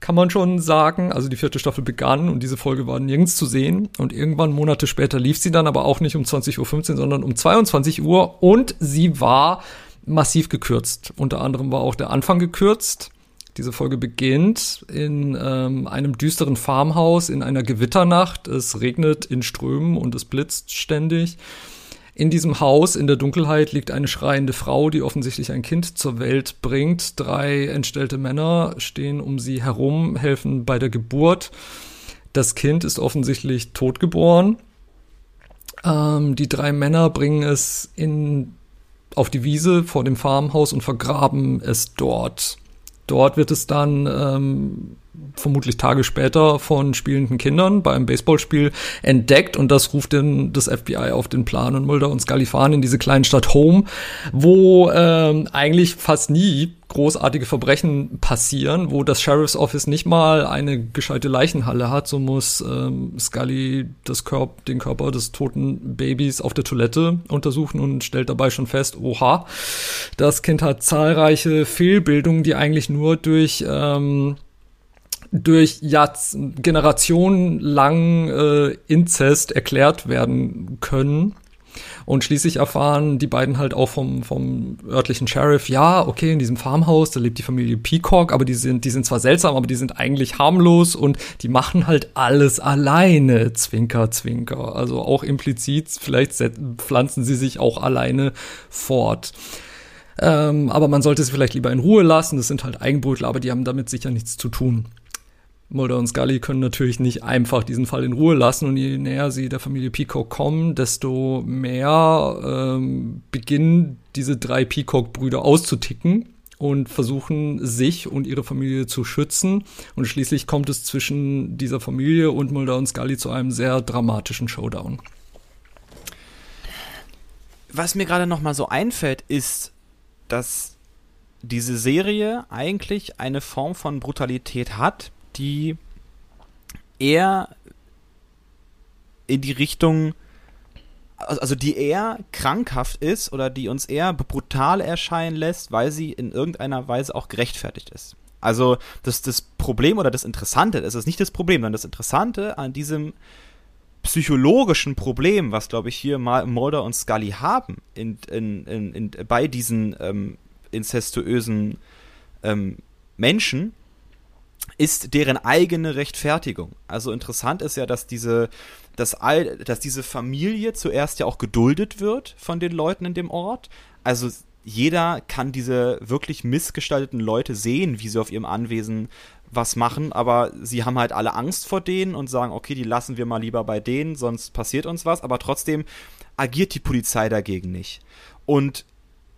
kann man schon sagen. Also die vierte Staffel begann und diese Folge war nirgends zu sehen. Und irgendwann Monate später lief sie dann aber auch nicht um 20.15 Uhr, sondern um 22 Uhr und sie war massiv gekürzt. Unter anderem war auch der Anfang gekürzt. Diese Folge beginnt in ähm, einem düsteren Farmhaus in einer Gewitternacht. Es regnet in Strömen und es blitzt ständig. In diesem Haus in der Dunkelheit liegt eine schreiende Frau, die offensichtlich ein Kind zur Welt bringt. Drei entstellte Männer stehen um sie herum, helfen bei der Geburt. Das Kind ist offensichtlich totgeboren. Ähm, die drei Männer bringen es in, auf die Wiese vor dem Farmhaus und vergraben es dort. Dort wird es dann ähm, vermutlich Tage später von spielenden Kindern bei einem Baseballspiel entdeckt. Und das ruft den, das FBI auf den Plan und Mulder und Scully fahren in diese kleine Stadt Home, wo ähm, eigentlich fast nie großartige Verbrechen passieren, wo das Sheriff's Office nicht mal eine gescheite Leichenhalle hat, so muss ähm, Scully das Körp den Körper des toten Babys auf der Toilette untersuchen und stellt dabei schon fest, oha, das Kind hat zahlreiche Fehlbildungen, die eigentlich nur durch ähm, durch Jahrz Generationen lang äh, Inzest erklärt werden können. Und schließlich erfahren die beiden halt auch vom, vom örtlichen Sheriff, ja, okay, in diesem Farmhaus, da lebt die Familie Peacock, aber die sind, die sind zwar seltsam, aber die sind eigentlich harmlos und die machen halt alles alleine, Zwinker, Zwinker. Also auch implizit, vielleicht pflanzen sie sich auch alleine fort. Ähm, aber man sollte sie vielleicht lieber in Ruhe lassen, das sind halt Eigenbrötler, aber die haben damit sicher nichts zu tun. Mulder und Scully können natürlich nicht einfach diesen Fall in Ruhe lassen und je näher sie der Familie Peacock kommen, desto mehr ähm, beginnen diese drei Peacock-Brüder auszuticken und versuchen sich und ihre Familie zu schützen und schließlich kommt es zwischen dieser Familie und Mulder und Scully zu einem sehr dramatischen Showdown. Was mir gerade noch mal so einfällt, ist, dass diese Serie eigentlich eine Form von Brutalität hat, die eher in die Richtung, also die eher krankhaft ist oder die uns eher brutal erscheinen lässt, weil sie in irgendeiner Weise auch gerechtfertigt ist. Also das, das Problem oder das Interessante, es ist nicht das Problem, sondern das Interessante an diesem psychologischen Problem, was glaube ich hier Mulder und Scully haben, in, in, in, in bei diesen ähm, incestuösen ähm, Menschen, ist deren eigene Rechtfertigung. Also interessant ist ja, dass diese, dass, all, dass diese Familie zuerst ja auch geduldet wird von den Leuten in dem Ort. Also jeder kann diese wirklich missgestalteten Leute sehen, wie sie auf ihrem Anwesen was machen, aber sie haben halt alle Angst vor denen und sagen, okay, die lassen wir mal lieber bei denen, sonst passiert uns was, aber trotzdem agiert die Polizei dagegen nicht. Und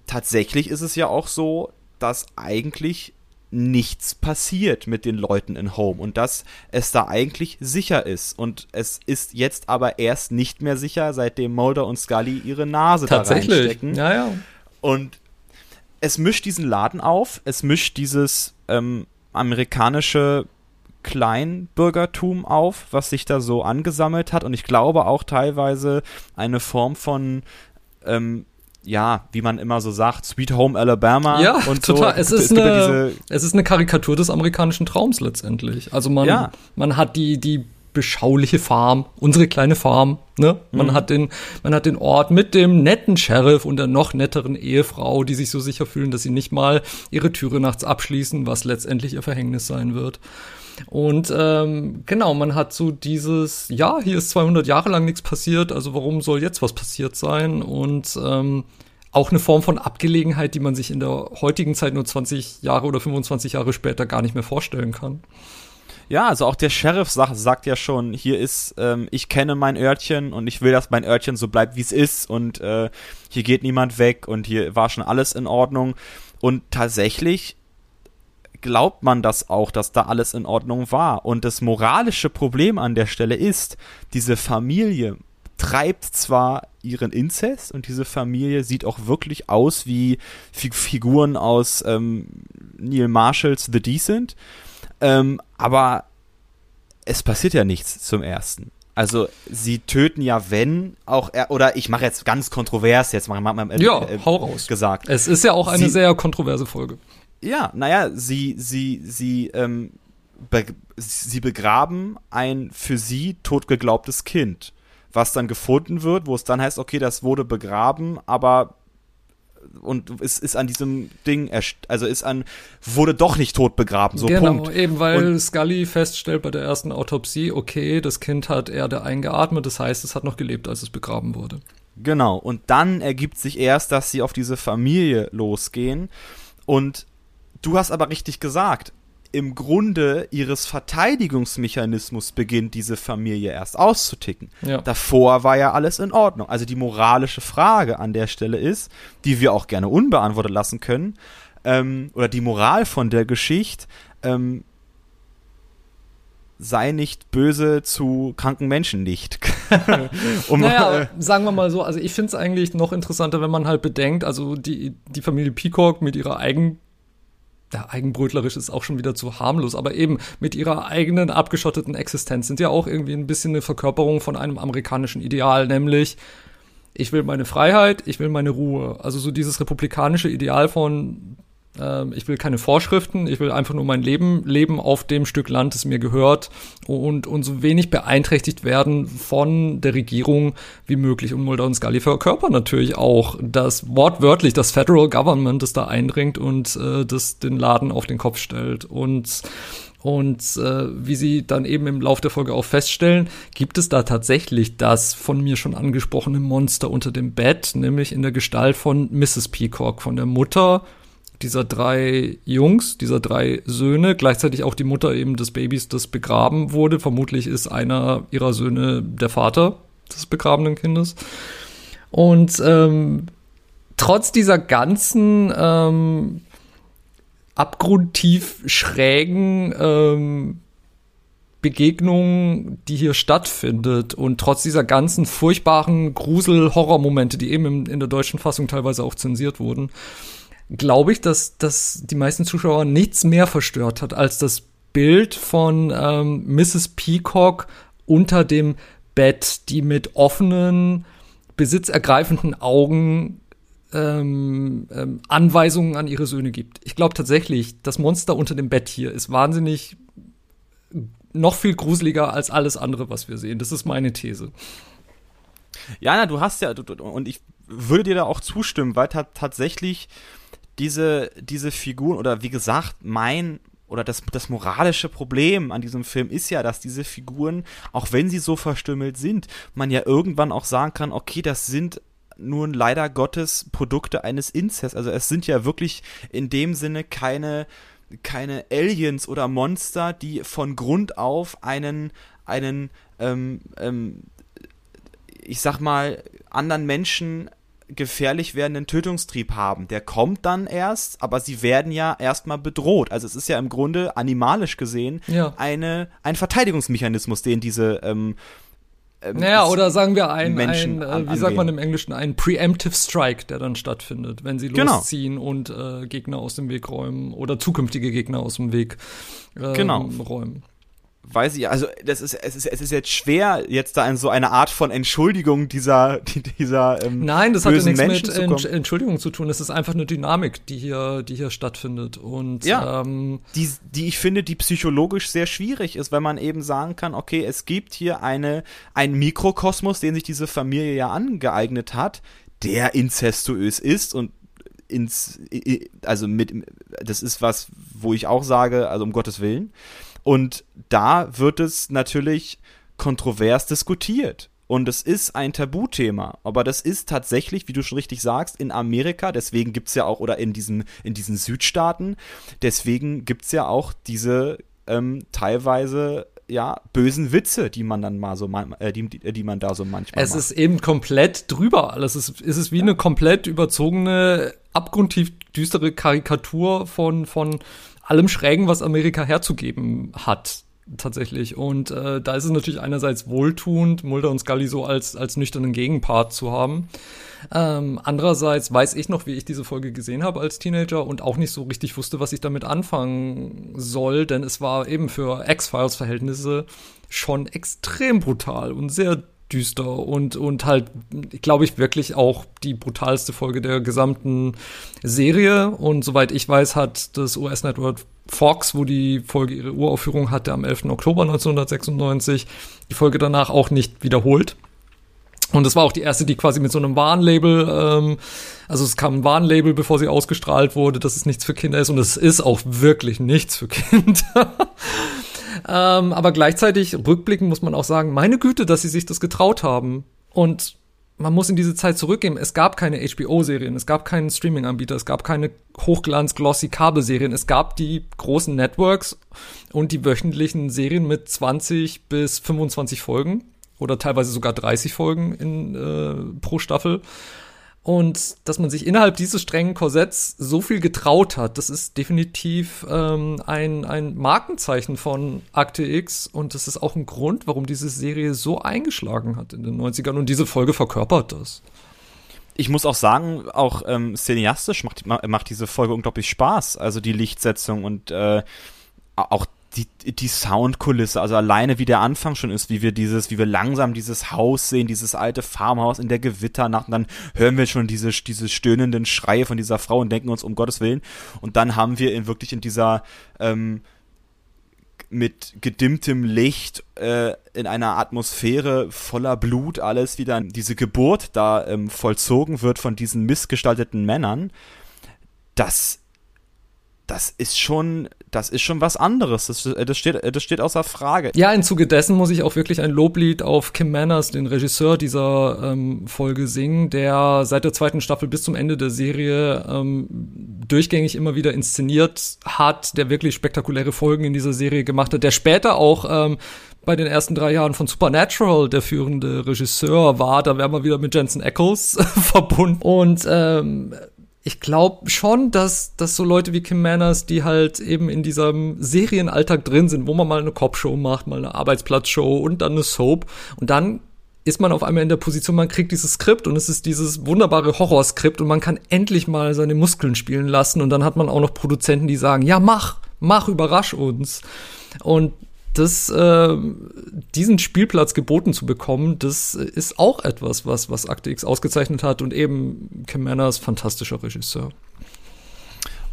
tatsächlich ist es ja auch so, dass eigentlich nichts passiert mit den Leuten in Home und dass es da eigentlich sicher ist. Und es ist jetzt aber erst nicht mehr sicher, seitdem Mulder und Scully ihre Nase da reinstecken. Ja, ja. Und es mischt diesen Laden auf, es mischt dieses ähm, amerikanische Kleinbürgertum auf, was sich da so angesammelt hat. Und ich glaube auch teilweise eine Form von ähm, ja, wie man immer so sagt, Sweet Home Alabama. Ja, und total. So. Es, ist eine, es ist eine Karikatur des amerikanischen Traums letztendlich. Also man, ja. man hat die, die beschauliche Farm, unsere kleine Farm, ne? Man mhm. hat den, man hat den Ort mit dem netten Sheriff und der noch netteren Ehefrau, die sich so sicher fühlen, dass sie nicht mal ihre Türe nachts abschließen, was letztendlich ihr Verhängnis sein wird. Und ähm, genau, man hat so dieses, ja, hier ist 200 Jahre lang nichts passiert, also warum soll jetzt was passiert sein? Und ähm, auch eine Form von Abgelegenheit, die man sich in der heutigen Zeit nur 20 Jahre oder 25 Jahre später gar nicht mehr vorstellen kann. Ja, also auch der Sheriff sagt, sagt ja schon, hier ist, ähm, ich kenne mein Örtchen und ich will, dass mein Örtchen so bleibt, wie es ist und äh, hier geht niemand weg und hier war schon alles in Ordnung. Und tatsächlich glaubt man das auch, dass da alles in Ordnung war. Und das moralische Problem an der Stelle ist, diese Familie treibt zwar ihren Inzest und diese Familie sieht auch wirklich aus wie Figuren aus ähm, Neil Marshalls The Decent, ähm, aber es passiert ja nichts zum ersten. Also sie töten ja, wenn auch er, oder ich mache jetzt ganz kontrovers jetzt mal, mal, mal äh, ja, hau raus. gesagt. Es ist ja auch eine sie, sehr kontroverse Folge. Ja, naja, sie, sie, sie, ähm, be sie begraben ein für sie totgeglaubtes Kind, was dann gefunden wird, wo es dann heißt, okay, das wurde begraben, aber und es ist an diesem Ding, also ist an, wurde doch nicht tot begraben, so genau, Punkt. eben weil und, Scully feststellt bei der ersten Autopsie, okay, das Kind hat Erde eingeatmet, das heißt, es hat noch gelebt, als es begraben wurde. Genau, und dann ergibt sich erst, dass sie auf diese Familie losgehen und Du hast aber richtig gesagt, im Grunde ihres Verteidigungsmechanismus beginnt diese Familie erst auszuticken. Ja. Davor war ja alles in Ordnung. Also die moralische Frage an der Stelle ist, die wir auch gerne unbeantwortet lassen können, ähm, oder die Moral von der Geschichte, ähm, sei nicht böse zu kranken Menschen nicht. um naja, äh, sagen wir mal so, also ich finde es eigentlich noch interessanter, wenn man halt bedenkt, also die, die Familie Peacock mit ihrer eigenen ja, eigenbrötlerisch ist auch schon wieder zu harmlos, aber eben mit ihrer eigenen abgeschotteten Existenz sind ja auch irgendwie ein bisschen eine Verkörperung von einem amerikanischen Ideal, nämlich ich will meine Freiheit, ich will meine Ruhe. Also so dieses republikanische Ideal von ich will keine Vorschriften, ich will einfach nur mein Leben leben auf dem Stück Land, das mir gehört und, und so wenig beeinträchtigt werden von der Regierung wie möglich. Und Mulder und Scully verkörpern natürlich auch das wortwörtlich das Federal Government, das da eindringt und äh, das den Laden auf den Kopf stellt. Und und äh, wie sie dann eben im Laufe der Folge auch feststellen, gibt es da tatsächlich das von mir schon angesprochene Monster unter dem Bett, nämlich in der Gestalt von Mrs. Peacock, von der Mutter dieser drei Jungs, dieser drei Söhne, gleichzeitig auch die Mutter eben des Babys, das begraben wurde. Vermutlich ist einer ihrer Söhne der Vater des begrabenen Kindes. Und ähm, trotz dieser ganzen ähm, abgrundtief schrägen ähm, Begegnung, die hier stattfindet und trotz dieser ganzen furchtbaren Grusel-Horror-Momente, die eben in, in der deutschen Fassung teilweise auch zensiert wurden, glaube ich, dass, dass die meisten Zuschauer nichts mehr verstört hat als das Bild von ähm, Mrs. Peacock unter dem Bett, die mit offenen, besitzergreifenden Augen ähm, ähm, Anweisungen an ihre Söhne gibt. Ich glaube tatsächlich, das Monster unter dem Bett hier ist wahnsinnig noch viel gruseliger als alles andere, was wir sehen. Das ist meine These. Ja, na, du hast ja, du, und ich würde dir da auch zustimmen, weil tatsächlich diese, diese Figuren, oder wie gesagt, mein oder das, das moralische Problem an diesem Film ist ja, dass diese Figuren, auch wenn sie so verstümmelt sind, man ja irgendwann auch sagen kann, okay, das sind nun leider Gottes Produkte eines Inzests. Also es sind ja wirklich in dem Sinne keine, keine Aliens oder Monster, die von Grund auf einen, einen, ähm, ähm, ich sag mal, anderen Menschen gefährlich werdenden Tötungstrieb haben. Der kommt dann erst, aber sie werden ja erstmal bedroht. Also es ist ja im Grunde animalisch gesehen ja. eine, ein Verteidigungsmechanismus, den diese ähm, ähm, naja, oder sagen wir ein, ein äh, wie sagt man im Englischen, ein Preemptive Strike, der dann stattfindet, wenn sie genau. losziehen genau. und äh, Gegner aus dem Weg räumen oder zukünftige Gegner aus dem Weg ähm, genau. räumen weiß ich, also das ist, es ist, es ist jetzt schwer, jetzt da in so eine Art von Entschuldigung dieser, dieser ähm, Nein, das hat ja nichts Menschen mit Entschuldigung zu tun. Es ist einfach eine Dynamik, die hier, die hier stattfindet. Und ja, ähm, die, die ich finde, die psychologisch sehr schwierig ist, wenn man eben sagen kann, okay, es gibt hier eine, ein Mikrokosmos, den sich diese Familie ja angeeignet hat, der inzestuös ist und ins, also mit, das ist was, wo ich auch sage, also um Gottes Willen. Und da wird es natürlich kontrovers diskutiert. Und es ist ein Tabuthema. Aber das ist tatsächlich, wie du schon richtig sagst, in Amerika, deswegen gibt es ja auch, oder in diesen, in diesen Südstaaten, deswegen gibt es ja auch diese ähm, teilweise ja, bösen Witze, die man dann mal so, äh, die, die man da so manchmal Es macht. ist eben komplett drüber alles. Es ist, es ist wie eine komplett überzogene, abgrundtief düstere Karikatur von, von allem Schrägen, was Amerika herzugeben hat tatsächlich. Und äh, da ist es natürlich einerseits wohltuend, Mulder und Scully so als, als nüchternen Gegenpart zu haben. Ähm, andererseits weiß ich noch, wie ich diese Folge gesehen habe als Teenager und auch nicht so richtig wusste, was ich damit anfangen soll, denn es war eben für X-Files-Verhältnisse schon extrem brutal und sehr düster und, und halt, glaube ich, wirklich auch die brutalste Folge der gesamten Serie. Und soweit ich weiß, hat das US-Network Fox, wo die Folge ihre Uraufführung hatte am 11. Oktober 1996, die Folge danach auch nicht wiederholt. Und das war auch die erste, die quasi mit so einem Warnlabel, ähm, also es kam ein Warnlabel, bevor sie ausgestrahlt wurde, dass es nichts für Kinder ist. Und es ist auch wirklich nichts für Kinder. Ähm, aber gleichzeitig, rückblickend muss man auch sagen, meine Güte, dass sie sich das getraut haben. Und man muss in diese Zeit zurückgehen. Es gab keine HBO-Serien, es gab keinen Streaming-Anbieter, es gab keine Hochglanz-Glossy-Kabelserien. Es gab die großen Networks und die wöchentlichen Serien mit 20 bis 25 Folgen oder teilweise sogar 30 Folgen in, äh, pro Staffel. Und dass man sich innerhalb dieses strengen Korsetts so viel getraut hat, das ist definitiv ähm, ein, ein Markenzeichen von Akte X. Und das ist auch ein Grund, warum diese Serie so eingeschlagen hat in den 90ern. Und diese Folge verkörpert das. Ich muss auch sagen, auch ähm, cineastisch macht, macht diese Folge unglaublich Spaß. Also die Lichtsetzung und äh, auch die, die Soundkulisse, also alleine wie der Anfang schon ist, wie wir dieses, wie wir langsam dieses Haus sehen, dieses alte Farmhaus in der Gewitternacht, und dann hören wir schon diese, diese stöhnenden Schreie von dieser Frau und denken uns, um Gottes Willen. Und dann haben wir in wirklich in dieser, ähm, mit gedimmtem Licht äh, in einer Atmosphäre voller Blut alles wieder diese Geburt da ähm, vollzogen wird von diesen missgestalteten Männern. Das das ist schon, das ist schon was anderes. Das, das, steht, das steht außer Frage. Ja, im Zuge dessen muss ich auch wirklich ein Loblied auf Kim Manners, den Regisseur dieser ähm, Folge, singen, der seit der zweiten Staffel bis zum Ende der Serie ähm, durchgängig immer wieder inszeniert hat, der wirklich spektakuläre Folgen in dieser Serie gemacht hat, der später auch ähm, bei den ersten drei Jahren von Supernatural der führende Regisseur war. Da wären wir wieder mit Jensen Ackles verbunden. Und ähm, ich glaube schon, dass, dass so Leute wie Kim Manners, die halt eben in diesem Serienalltag drin sind, wo man mal eine Cop-Show macht, mal eine Arbeitsplatzshow und dann eine Soap und dann ist man auf einmal in der Position, man kriegt dieses Skript und es ist dieses wunderbare Horrorskript und man kann endlich mal seine Muskeln spielen lassen und dann hat man auch noch Produzenten, die sagen, ja mach, mach, überrasch uns. Und das, äh, diesen Spielplatz geboten zu bekommen, das ist auch etwas, was, was Akte X ausgezeichnet hat und eben Kim Manners fantastischer Regisseur.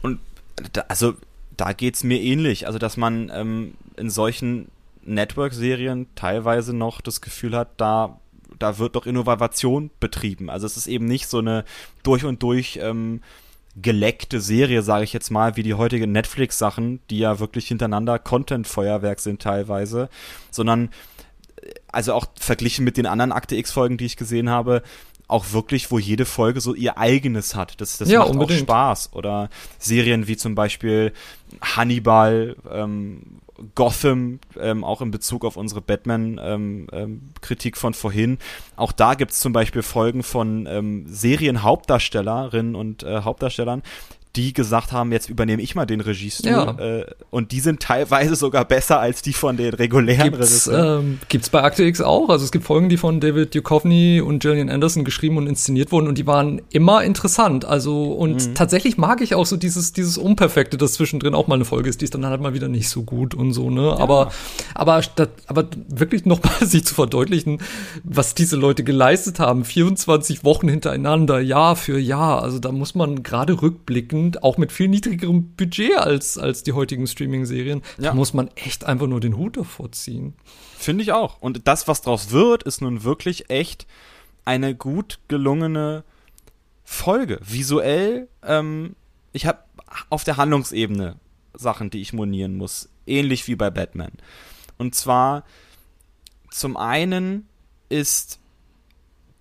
Und da, also da geht's mir ähnlich. Also, dass man ähm, in solchen Network-Serien teilweise noch das Gefühl hat, da, da wird doch Innovation betrieben. Also es ist eben nicht so eine durch und durch ähm, geleckte Serie, sage ich jetzt mal, wie die heutigen Netflix-Sachen, die ja wirklich hintereinander Content-Feuerwerk sind teilweise, sondern äh, also auch verglichen mit den anderen Akte X-Folgen, die ich gesehen habe, auch wirklich, wo jede Folge so ihr eigenes hat. Das, das ja, macht unbedingt. auch Spaß. Oder Serien wie zum Beispiel Hannibal, ähm, Gotham, ähm, auch in Bezug auf unsere Batman-Kritik ähm, ähm, von vorhin. Auch da gibt's zum Beispiel Folgen von ähm, Serienhauptdarstellerinnen und äh, Hauptdarstellern, die gesagt haben, jetzt übernehme ich mal den Regiestuhl. Ja. Äh, und die sind teilweise sogar besser als die von den regulären Gibt's, Regisseuren. ähm, gibt's bei Akte X auch. Also es gibt Folgen, die von David Duchovny und Gillian Anderson geschrieben und inszeniert wurden und die waren immer interessant. Also und Mhm. tatsächlich mag ich auch so dieses dieses Unperfekte, dass zwischendrin auch mal eine Folge ist, die ist dann halt mal wieder nicht so gut und so, ne? Aber aber statt, aber wirklich noch mal sich zu verdeutlichen, was diese Leute geleistet haben, 24 Wochen hintereinander, Jahr für Jahr. Also da muss man gerade rückblickend auch mit viel niedrigerem Budget als als die heutigen Streaming-Serien, Ja. da muss man echt einfach nur den Hut davor ziehen. Finde ich auch. Und das, was draus wird, ist nun wirklich echt eine gut gelungene Folge. Visuell, ähm, ich habe auf der Handlungsebene Sachen, die ich monieren muss. Ähnlich wie bei Batman. Und zwar, zum einen ist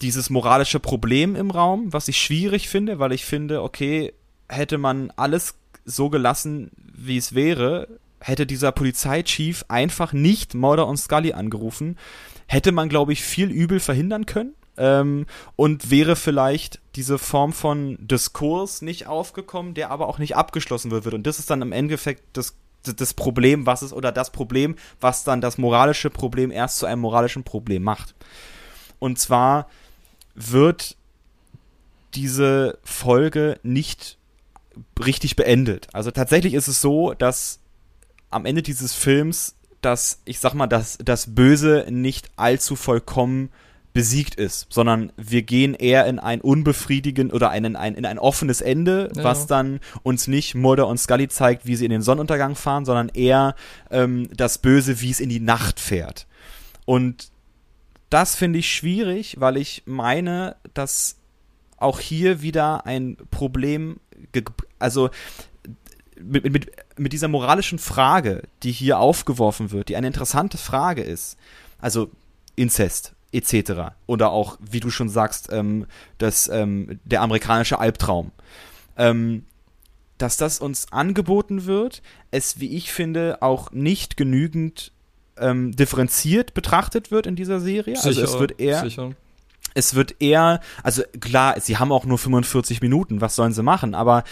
dieses moralische Problem im Raum, was ich schwierig finde, weil ich finde, okay, hätte man alles so gelassen, wie es wäre, hätte dieser Polizeichief einfach nicht Mulder und Scully angerufen, hätte man, glaube ich, viel Übel verhindern können. Ähm, und wäre vielleicht diese Form von Diskurs nicht aufgekommen, der aber auch nicht abgeschlossen wird. Und das ist dann im Endeffekt das, das Problem, was es, oder das Problem, was dann das moralische Problem erst zu einem moralischen Problem macht. Und zwar wird diese Folge nicht richtig beendet. Also tatsächlich ist es so, dass am Ende dieses Films, dass ich sag mal, dass das Böse nicht allzu vollkommen besiegt ist, sondern wir gehen eher in ein unbefriedigend oder einen, ein, in ein offenes Ende, Ja. was dann uns nicht Mulder und Scully zeigt, wie sie in den Sonnenuntergang fahren, sondern eher ähm, das Böse, wie es in die Nacht fährt. Und das finde ich schwierig, weil ich meine, dass auch hier wieder ein Problem, also mit, mit, mit dieser moralischen Frage, die hier aufgeworfen wird, die eine interessante Frage ist, also Inzest etc. Oder auch, wie du schon sagst, ähm, das, ähm, der amerikanische Albtraum. Ähm, dass das uns angeboten wird, es, wie ich finde, auch nicht genügend ähm, differenziert betrachtet wird in dieser Serie. also es wird eher, sicher. Es wird eher, also klar, sie haben auch nur 45 Minuten, was sollen sie machen, aber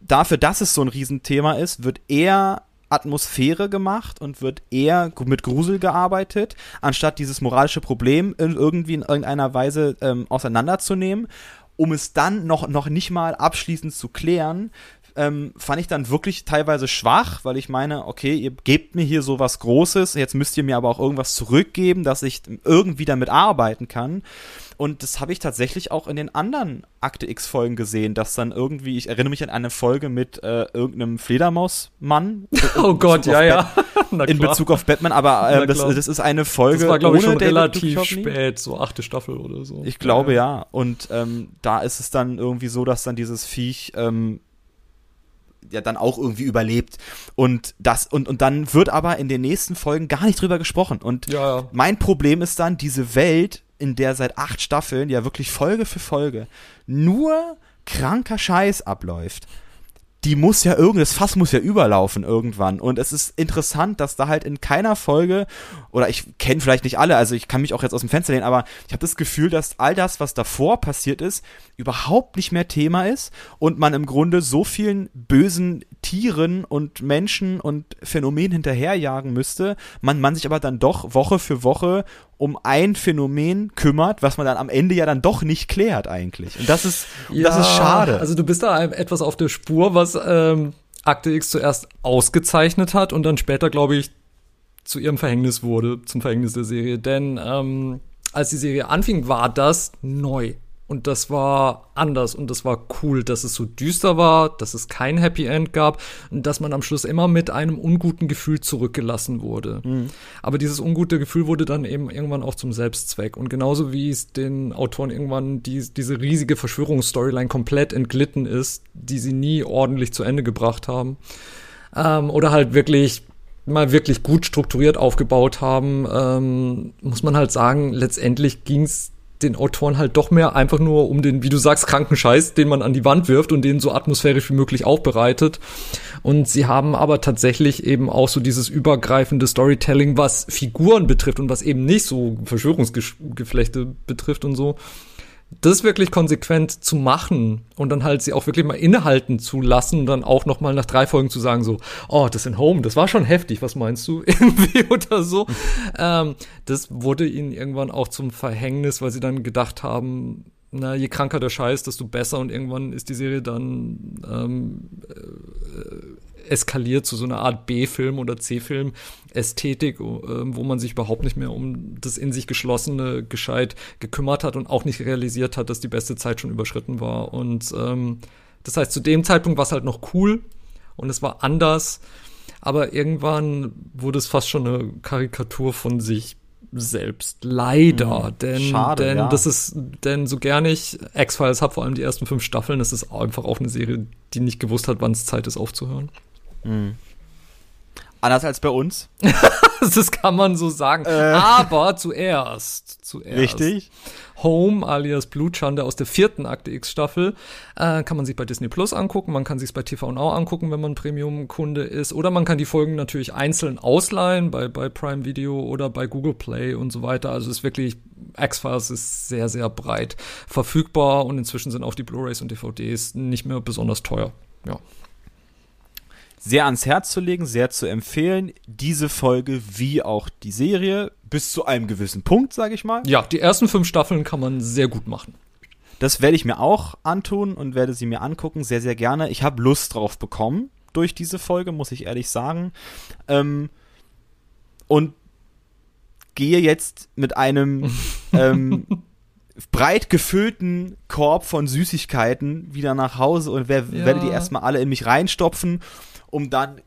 dafür, dass es so ein Riesenthema ist, wird eher Atmosphäre gemacht und wird eher mit Grusel gearbeitet, anstatt dieses moralische Problem in irgendwie in irgendeiner Weise ähm, auseinanderzunehmen, um es dann noch, noch nicht mal abschließend zu klären, ähm, fand ich dann wirklich teilweise schwach, weil ich meine, okay, ihr gebt mir hier so was Großes, jetzt müsst ihr mir aber auch irgendwas zurückgeben, dass ich irgendwie damit arbeiten kann. Und das habe ich tatsächlich auch in den anderen Akte X-Folgen gesehen, dass dann irgendwie, ich erinnere mich an eine Folge mit äh, irgendeinem Fledermausmann. Oh Gott, ja, ja. In. Bezug auf Batman, aber äh, das, das ist eine Folge. das war, glaube ich, schon David relativ spät, so achte Staffel oder so. Ich glaube ja. Und ähm, da ist es dann irgendwie so, dass dann dieses Viech ähm, ja dann auch irgendwie überlebt. Und das, und, und dann wird aber in den nächsten Folgen gar nicht drüber gesprochen. Und Ja, ja. mein Problem ist dann, diese Welt, in der seit acht Staffeln ja wirklich Folge für Folge nur kranker Scheiß abläuft. Die muss ja irgend, das Fass muss ja überlaufen irgendwann. Und es ist interessant, dass da halt in keiner Folge, oder ich kenne vielleicht nicht alle, also ich kann mich auch jetzt aus dem Fenster lehnen, aber ich habe das Gefühl, dass all das, was davor passiert ist, überhaupt nicht mehr Thema ist und man im Grunde so vielen bösen Tieren und Menschen und Phänomenen hinterherjagen müsste, man, man sich aber dann doch Woche für Woche um ein Phänomen kümmert, was man dann am Ende ja dann doch nicht klärt eigentlich. Und das ist, das ist schade. Also du bist da etwas auf der Spur, was ähm, Akte X zuerst ausgezeichnet hat und dann später, glaube ich, zu ihrem Verhängnis wurde, zum Verhängnis der Serie. Denn ähm, als die Serie anfing, war das neu. Und das war anders und das war cool, dass es so düster war, dass es kein Happy End gab und dass man am Schluss immer mit einem unguten Gefühl zurückgelassen wurde. Mhm. Aber dieses ungute Gefühl wurde dann eben irgendwann auch zum Selbstzweck. Und genauso wie es den Autoren irgendwann die, diese riesige Verschwörungsstoryline komplett entglitten ist, die sie nie ordentlich zu Ende gebracht haben. Ähm, oder halt wirklich mal wirklich gut strukturiert aufgebaut haben, ähm, muss man halt sagen, letztendlich ging es den Autoren halt doch mehr einfach nur um den, wie du sagst, kranken Scheiß, den man an die Wand wirft und den so atmosphärisch wie möglich aufbereitet. Und sie haben aber tatsächlich eben auch so dieses übergreifende Storytelling, was Figuren betrifft und was eben nicht so Verschwörungsgeflechte betrifft und so das wirklich konsequent zu machen und dann halt sie auch wirklich mal innehalten zu lassen und dann auch noch mal nach drei Folgen zu sagen so, oh, das in Home, das war schon heftig, was meinst du? Irgendwie oder so. ähm, das wurde ihnen irgendwann auch zum Verhängnis, weil sie dann gedacht haben, na, je kranker der Scheiß, desto besser und irgendwann ist die Serie dann ähm, äh, eskaliert zu so einer Art B-Film oder C-Film Ästhetik, äh, wo man sich überhaupt nicht mehr um das in sich geschlossene gescheit gekümmert hat und auch nicht realisiert hat, dass die beste Zeit schon überschritten war. Und ähm, das heißt, zu dem Zeitpunkt war es halt noch cool und es war anders, aber irgendwann wurde es fast schon eine Karikatur von sich selbst. Leider. Mhm. Denn, Schade, denn ja. das ist, denn so gerne ich X-Files habe, vor allem die ersten fünf Staffeln, das ist einfach auch eine Serie, die nicht gewusst hat, wann es Zeit ist aufzuhören. Mhm. Anders als bei uns. das kann man so sagen. Äh. Aber zuerst, zuerst. Richtig. Home alias Blutschande aus der vierten Akte X-Staffel äh, kann man sich bei Disney Plus angucken. Man kann sich bei TV Now angucken, wenn man Premium-Kunde ist. Oder man kann die Folgen natürlich einzeln ausleihen bei, bei Prime Video oder bei Google Play und so weiter. Also ist wirklich X-Files ist sehr, sehr breit verfügbar und inzwischen sind auch die Blu-rays und DVDs nicht mehr besonders teuer. Ja sehr ans Herz zu legen, sehr zu empfehlen. Diese Folge wie auch die Serie bis zu einem gewissen Punkt, sage ich mal. Ja, die ersten fünf Staffeln kann man sehr gut machen. Das werde ich mir auch antun und werde sie mir angucken, sehr, sehr gerne. Ich habe Lust drauf bekommen durch diese Folge, muss ich ehrlich sagen. Ähm, und gehe jetzt mit einem ähm, breit gefüllten Korb von Süßigkeiten wieder nach Hause und werde, ja. werde die erstmal alle in mich reinstopfen um dann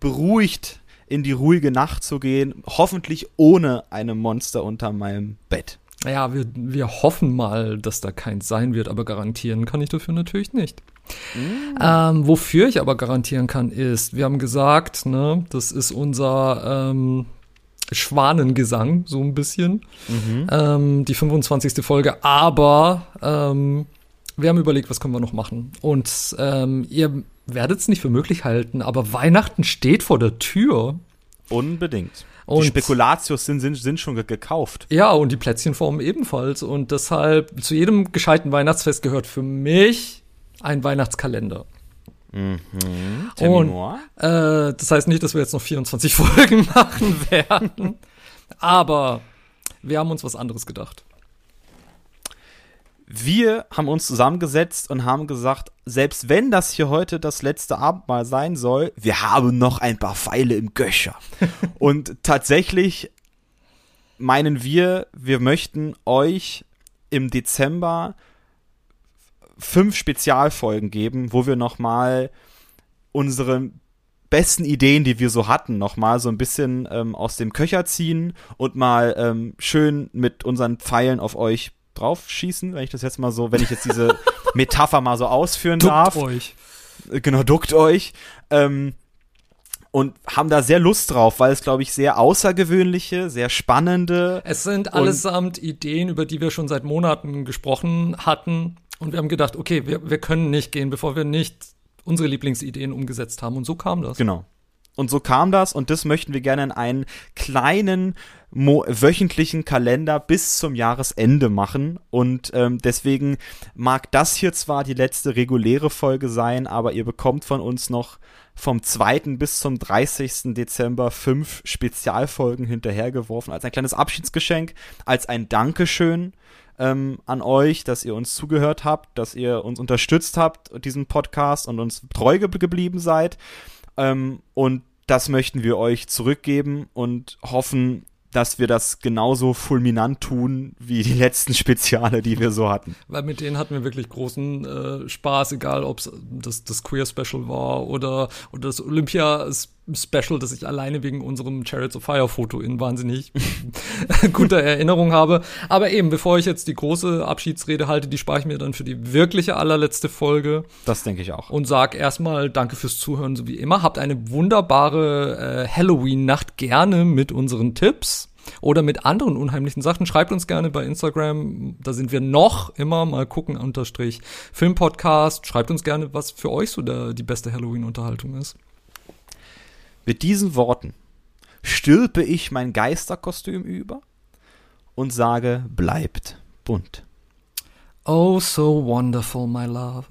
beruhigt in die ruhige Nacht zu gehen, hoffentlich ohne einem Monster unter meinem Bett. Ja, wir, wir hoffen mal, dass da keins sein wird, aber garantieren kann ich dafür natürlich nicht. Mm. Ähm, wofür ich aber garantieren kann, ist, wir haben gesagt, ne, das ist unser ähm, Schwanengesang, so ein bisschen. Mhm. Ähm, die 25. Folge, aber ähm, wir haben überlegt, was können wir noch machen. Und ähm, ihr werdet es nicht für möglich halten, aber Weihnachten steht vor der Tür. Unbedingt. Und die Spekulatius sind, sind, sind schon gekauft. Ja, und die Plätzchenformen ebenfalls. Und deshalb, zu jedem gescheiten Weihnachtsfest gehört für mich ein Weihnachtskalender. Mhm. Und, äh, das heißt nicht, dass wir jetzt noch 24 Folgen machen werden. aber wir haben uns was anderes gedacht. Wir haben uns zusammengesetzt und haben gesagt, selbst wenn das hier heute das letzte Abendmahl sein soll, wir haben noch ein paar Pfeile im Göcher. und tatsächlich meinen wir, wir möchten euch im Dezember fünf Spezialfolgen geben, wo wir nochmal unsere besten Ideen, die wir so hatten, nochmal so ein bisschen ähm, aus dem Köcher ziehen und mal ähm, schön mit unseren Pfeilen auf euch draufschießen, wenn ich das jetzt mal so, wenn ich jetzt diese Metapher mal so ausführen duckt darf. euch. Genau, duckt euch. Ähm, und haben da sehr Lust drauf, weil es, glaube ich, sehr außergewöhnliche, sehr spannende. Es sind allesamt Ideen, über die wir schon seit Monaten gesprochen hatten. Und wir haben gedacht, okay, wir, wir können nicht gehen, bevor wir nicht unsere Lieblingsideen umgesetzt haben. Und so kam das. Genau. Und so kam das und das möchten wir gerne in einen kleinen wöchentlichen Kalender bis zum Jahresende machen. Und ähm, deswegen mag das hier zwar die letzte reguläre Folge sein, aber ihr bekommt von uns noch vom 2. bis zum 30. Dezember fünf Spezialfolgen hinterhergeworfen als ein kleines Abschiedsgeschenk, als ein Dankeschön ähm, an euch, dass ihr uns zugehört habt, dass ihr uns unterstützt habt, diesen Podcast und uns treu geblieben seid. Ähm, und das möchten wir euch zurückgeben und hoffen, dass wir das genauso fulminant tun wie die letzten Speziale, die wir so hatten. Weil mit denen hatten wir wirklich großen äh, Spaß, egal ob es das, das Queer Special war oder, oder das Olympia Special, das ich alleine wegen unserem Chariots of Fire Foto in wahnsinnig guter Erinnerung habe. Aber eben, bevor ich jetzt die große Abschiedsrede halte, die spare ich mir dann für die wirkliche allerletzte Folge. Das denke ich auch. Und sag erstmal Danke fürs Zuhören, so wie immer. Habt eine wunderbare äh, Halloween-Nacht gerne mit unseren Tipps oder mit anderen unheimlichen Sachen. Schreibt uns gerne bei Instagram, da sind wir noch immer mal gucken unterstrich Filmpodcast. Schreibt uns gerne, was für euch so der, die beste Halloween-Unterhaltung ist. Mit diesen Worten stülpe ich mein Geisterkostüm über und sage, bleibt bunt. Oh, so wonderful, my love.